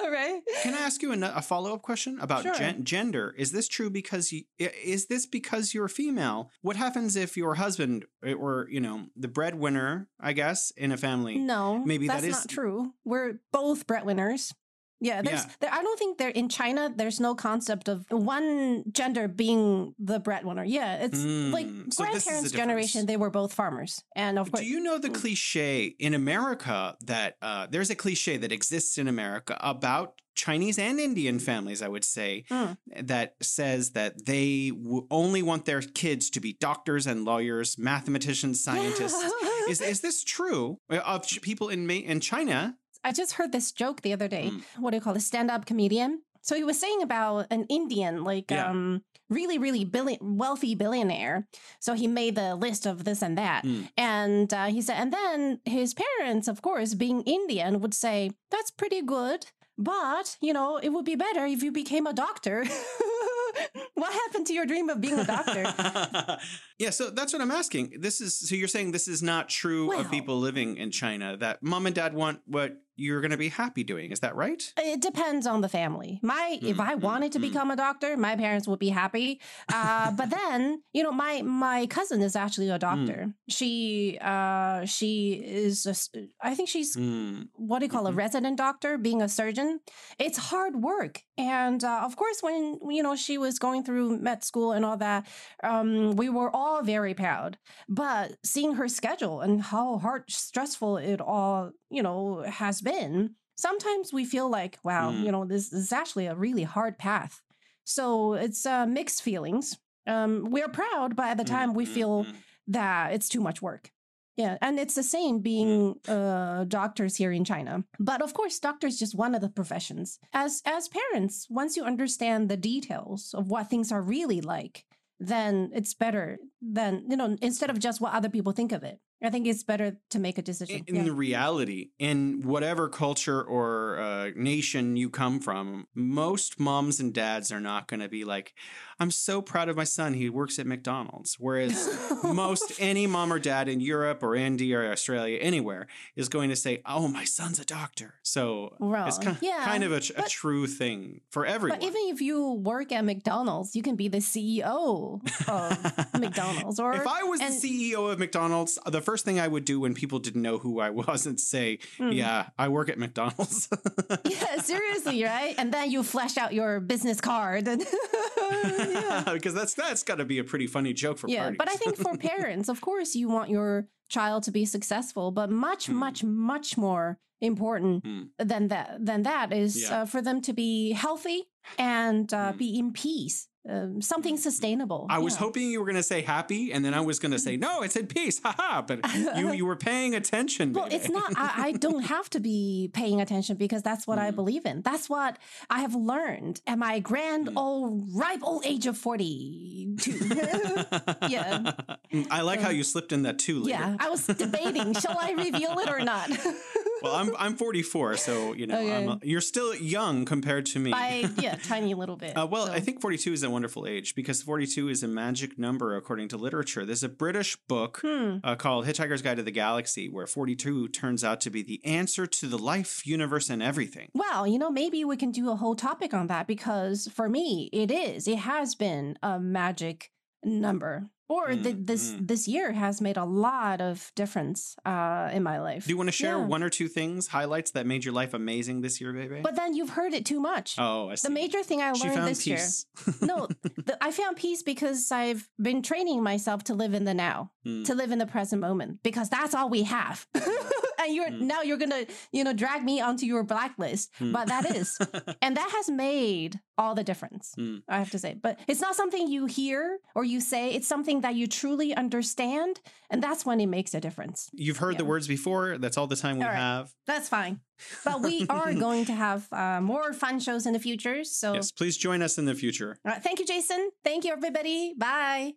Speaker 3: *laughs* right?
Speaker 2: Can I ask you a, a follow up question about
Speaker 3: Sure.
Speaker 2: gen- gender? Is this true because you, is this because you're female? What happens if your husband eh, or you know the breadwinner, I guess, in a family?
Speaker 3: No,
Speaker 2: Maybe that
Speaker 3: that's not true. We're both breadwinners. Yeah, there's.
Speaker 2: Yeah.
Speaker 3: There, I don't think there in China. There's no concept of one gender being the breadwinner. Yeah, it's like
Speaker 2: Mm, so this the
Speaker 3: grandparents' generation. They were both farmers, and of course,
Speaker 2: Do you know the cliche in America that uh, there's a cliche that exists in America about Chinese and Indian families, I would say,
Speaker 3: Mm.
Speaker 2: that says that they w- only want their kids to be doctors and lawyers, mathematicians, scientists. *laughs* is, is this true uh, of people in, in China?
Speaker 3: I just heard this joke the other day.
Speaker 2: Mm.
Speaker 3: What do you call it? Stand up comedian. So he was saying about an Indian, like
Speaker 2: Yeah.
Speaker 3: um, really, really billion, wealthy billionaire. So he made the list of this and that.
Speaker 2: Mm.
Speaker 3: And uh, he said, and then his parents, of course, being Indian, would say, that's pretty good. But, you know, it would be better if you became a doctor. *laughs* what happened to your dream of being a doctor? *laughs*
Speaker 2: yeah, so that's what I'm asking. This is so you're saying this is not true
Speaker 3: Well-
Speaker 2: of people living in China that mom and dad want what you're going to be happy doing. Is that right?
Speaker 3: It depends on the family. My if I
Speaker 2: Mm,
Speaker 3: wanted to
Speaker 2: mm, mm.
Speaker 3: become a doctor, my parents would be happy. Uh, but then, you know, my my cousin is actually
Speaker 2: Mm.
Speaker 3: a doctor. She uh she is a I think she's
Speaker 2: Mm.
Speaker 3: what do you call a
Speaker 2: Mhm.
Speaker 3: resident doctor, being a surgeon. It's hard work, and uh, of course, when you know she was going through med school and all that, um, we were all very proud. But seeing her schedule and how hard, stressful it all, you know, has been, sometimes we feel like, wow,
Speaker 2: Mm.
Speaker 3: you know, this, this is actually a really hard path. So it's uh, mixed feelings. Um, we're proud, but at the time we
Speaker 2: Mm,
Speaker 3: feel
Speaker 2: mm, mm.
Speaker 3: that it's too much work. Yeah, and it's the same being uh, doctors here in China. But of course, doctors just one of the professions. As as parents, once you understand the details of what things are really like, then it's better than you know instead of just what other people think of it. I think it's better to make a decision.
Speaker 2: in
Speaker 3: Yeah.
Speaker 2: the reality in whatever culture or uh, nation you come from most moms and dads are not going to be like i'm so proud of my son he works at mcdonald's whereas most *laughs* any mom or dad in europe or india or australia anywhere is going to say oh my son's a doctor so it's kind,
Speaker 3: Yeah,
Speaker 2: kind of a
Speaker 3: but-
Speaker 2: true thing for everyone
Speaker 3: But even if you work at McDonald's, you can be the CEO of *laughs* McDonald's. Or
Speaker 2: if I was
Speaker 3: and-
Speaker 2: the CEO of McDonald's, the first thing I would do when people didn't know who I *laughs* was and say,
Speaker 3: Mm.
Speaker 2: "Yeah, I work at McDonald's." *laughs*
Speaker 3: yeah, seriously, right? And then you flash out your business card and *laughs* yeah.
Speaker 2: because that's that's got to be a pretty funny joke for
Speaker 3: yeah,
Speaker 2: parties.
Speaker 3: but I think for parents, of course, you want your child to be successful, but much,
Speaker 2: Mm.
Speaker 3: much, much more important
Speaker 2: Mm.
Speaker 3: than that than that is
Speaker 2: Yeah.
Speaker 3: uh, for them to be healthy and uh,
Speaker 2: Mm.
Speaker 3: be in peace um, something sustainable.
Speaker 2: I was hoping you were going to say happy, and then I was going to say no. It said peace, *laughs* haha. But you *laughs* you were paying attention.
Speaker 3: Well,
Speaker 2: Beibei.
Speaker 3: it's not. I, I don't have to be paying attention because that's what I
Speaker 2: Mm.
Speaker 3: believe in. That's what I have learned at my grand
Speaker 2: Mm.
Speaker 3: old ripe old age of forty-two. yeah. *laughs*
Speaker 2: I like how
Speaker 3: Um,
Speaker 2: you slipped in that too later.
Speaker 3: yeah, I was debating: shall I reveal it or not?
Speaker 2: Well, I'm I'm 44, so you know I'm a, you're still young compared to me.
Speaker 3: By yeah, *laughs* tiny little bit.
Speaker 2: Uh, well, I think 42 is a wonderful age because 42 is a magic number according to literature. There's a British book
Speaker 3: Hmm.
Speaker 2: uh, called Hitchhiker's Guide to the Galaxy where 42 turns out to be the answer to the life, universe, and everything.
Speaker 3: Well, you know, maybe we can do a whole topic on that because for me, it is. It has been a magic number. Or
Speaker 2: Mm,
Speaker 3: th- this
Speaker 2: mm.
Speaker 3: this year has made a lot of difference uh, in my life.
Speaker 2: Do you want to share
Speaker 3: Yeah.
Speaker 2: one or two things, highlights that made your life amazing this year, Beibei?
Speaker 3: But then you've heard it too much.
Speaker 2: oh, I see.
Speaker 3: the major thing I
Speaker 2: she
Speaker 3: learned
Speaker 2: found
Speaker 3: this
Speaker 2: peace.
Speaker 3: year. No, *laughs* the, I found peace because I've been training myself to live in the now,
Speaker 2: Mm.
Speaker 3: to live in the present moment, because that's all we have. *laughs* and you're
Speaker 2: Mm.
Speaker 3: now you're gonna you know drag me onto your blacklist,
Speaker 2: Mm.
Speaker 3: but that is, *laughs* and that has made all the difference.
Speaker 2: Mm.
Speaker 3: I have to say, but it's not something you hear or you say. It's something that you truly understand, and that's when it makes a difference.
Speaker 2: You've heard the words before. That's all the time we
Speaker 3: right.
Speaker 2: have.
Speaker 3: That's fine, but we *laughs* are going to have uh, more fun shows in the future. So,
Speaker 2: Yes, please join us in the future.
Speaker 3: right, thank you, Jason. Thank you, everybody. Bye.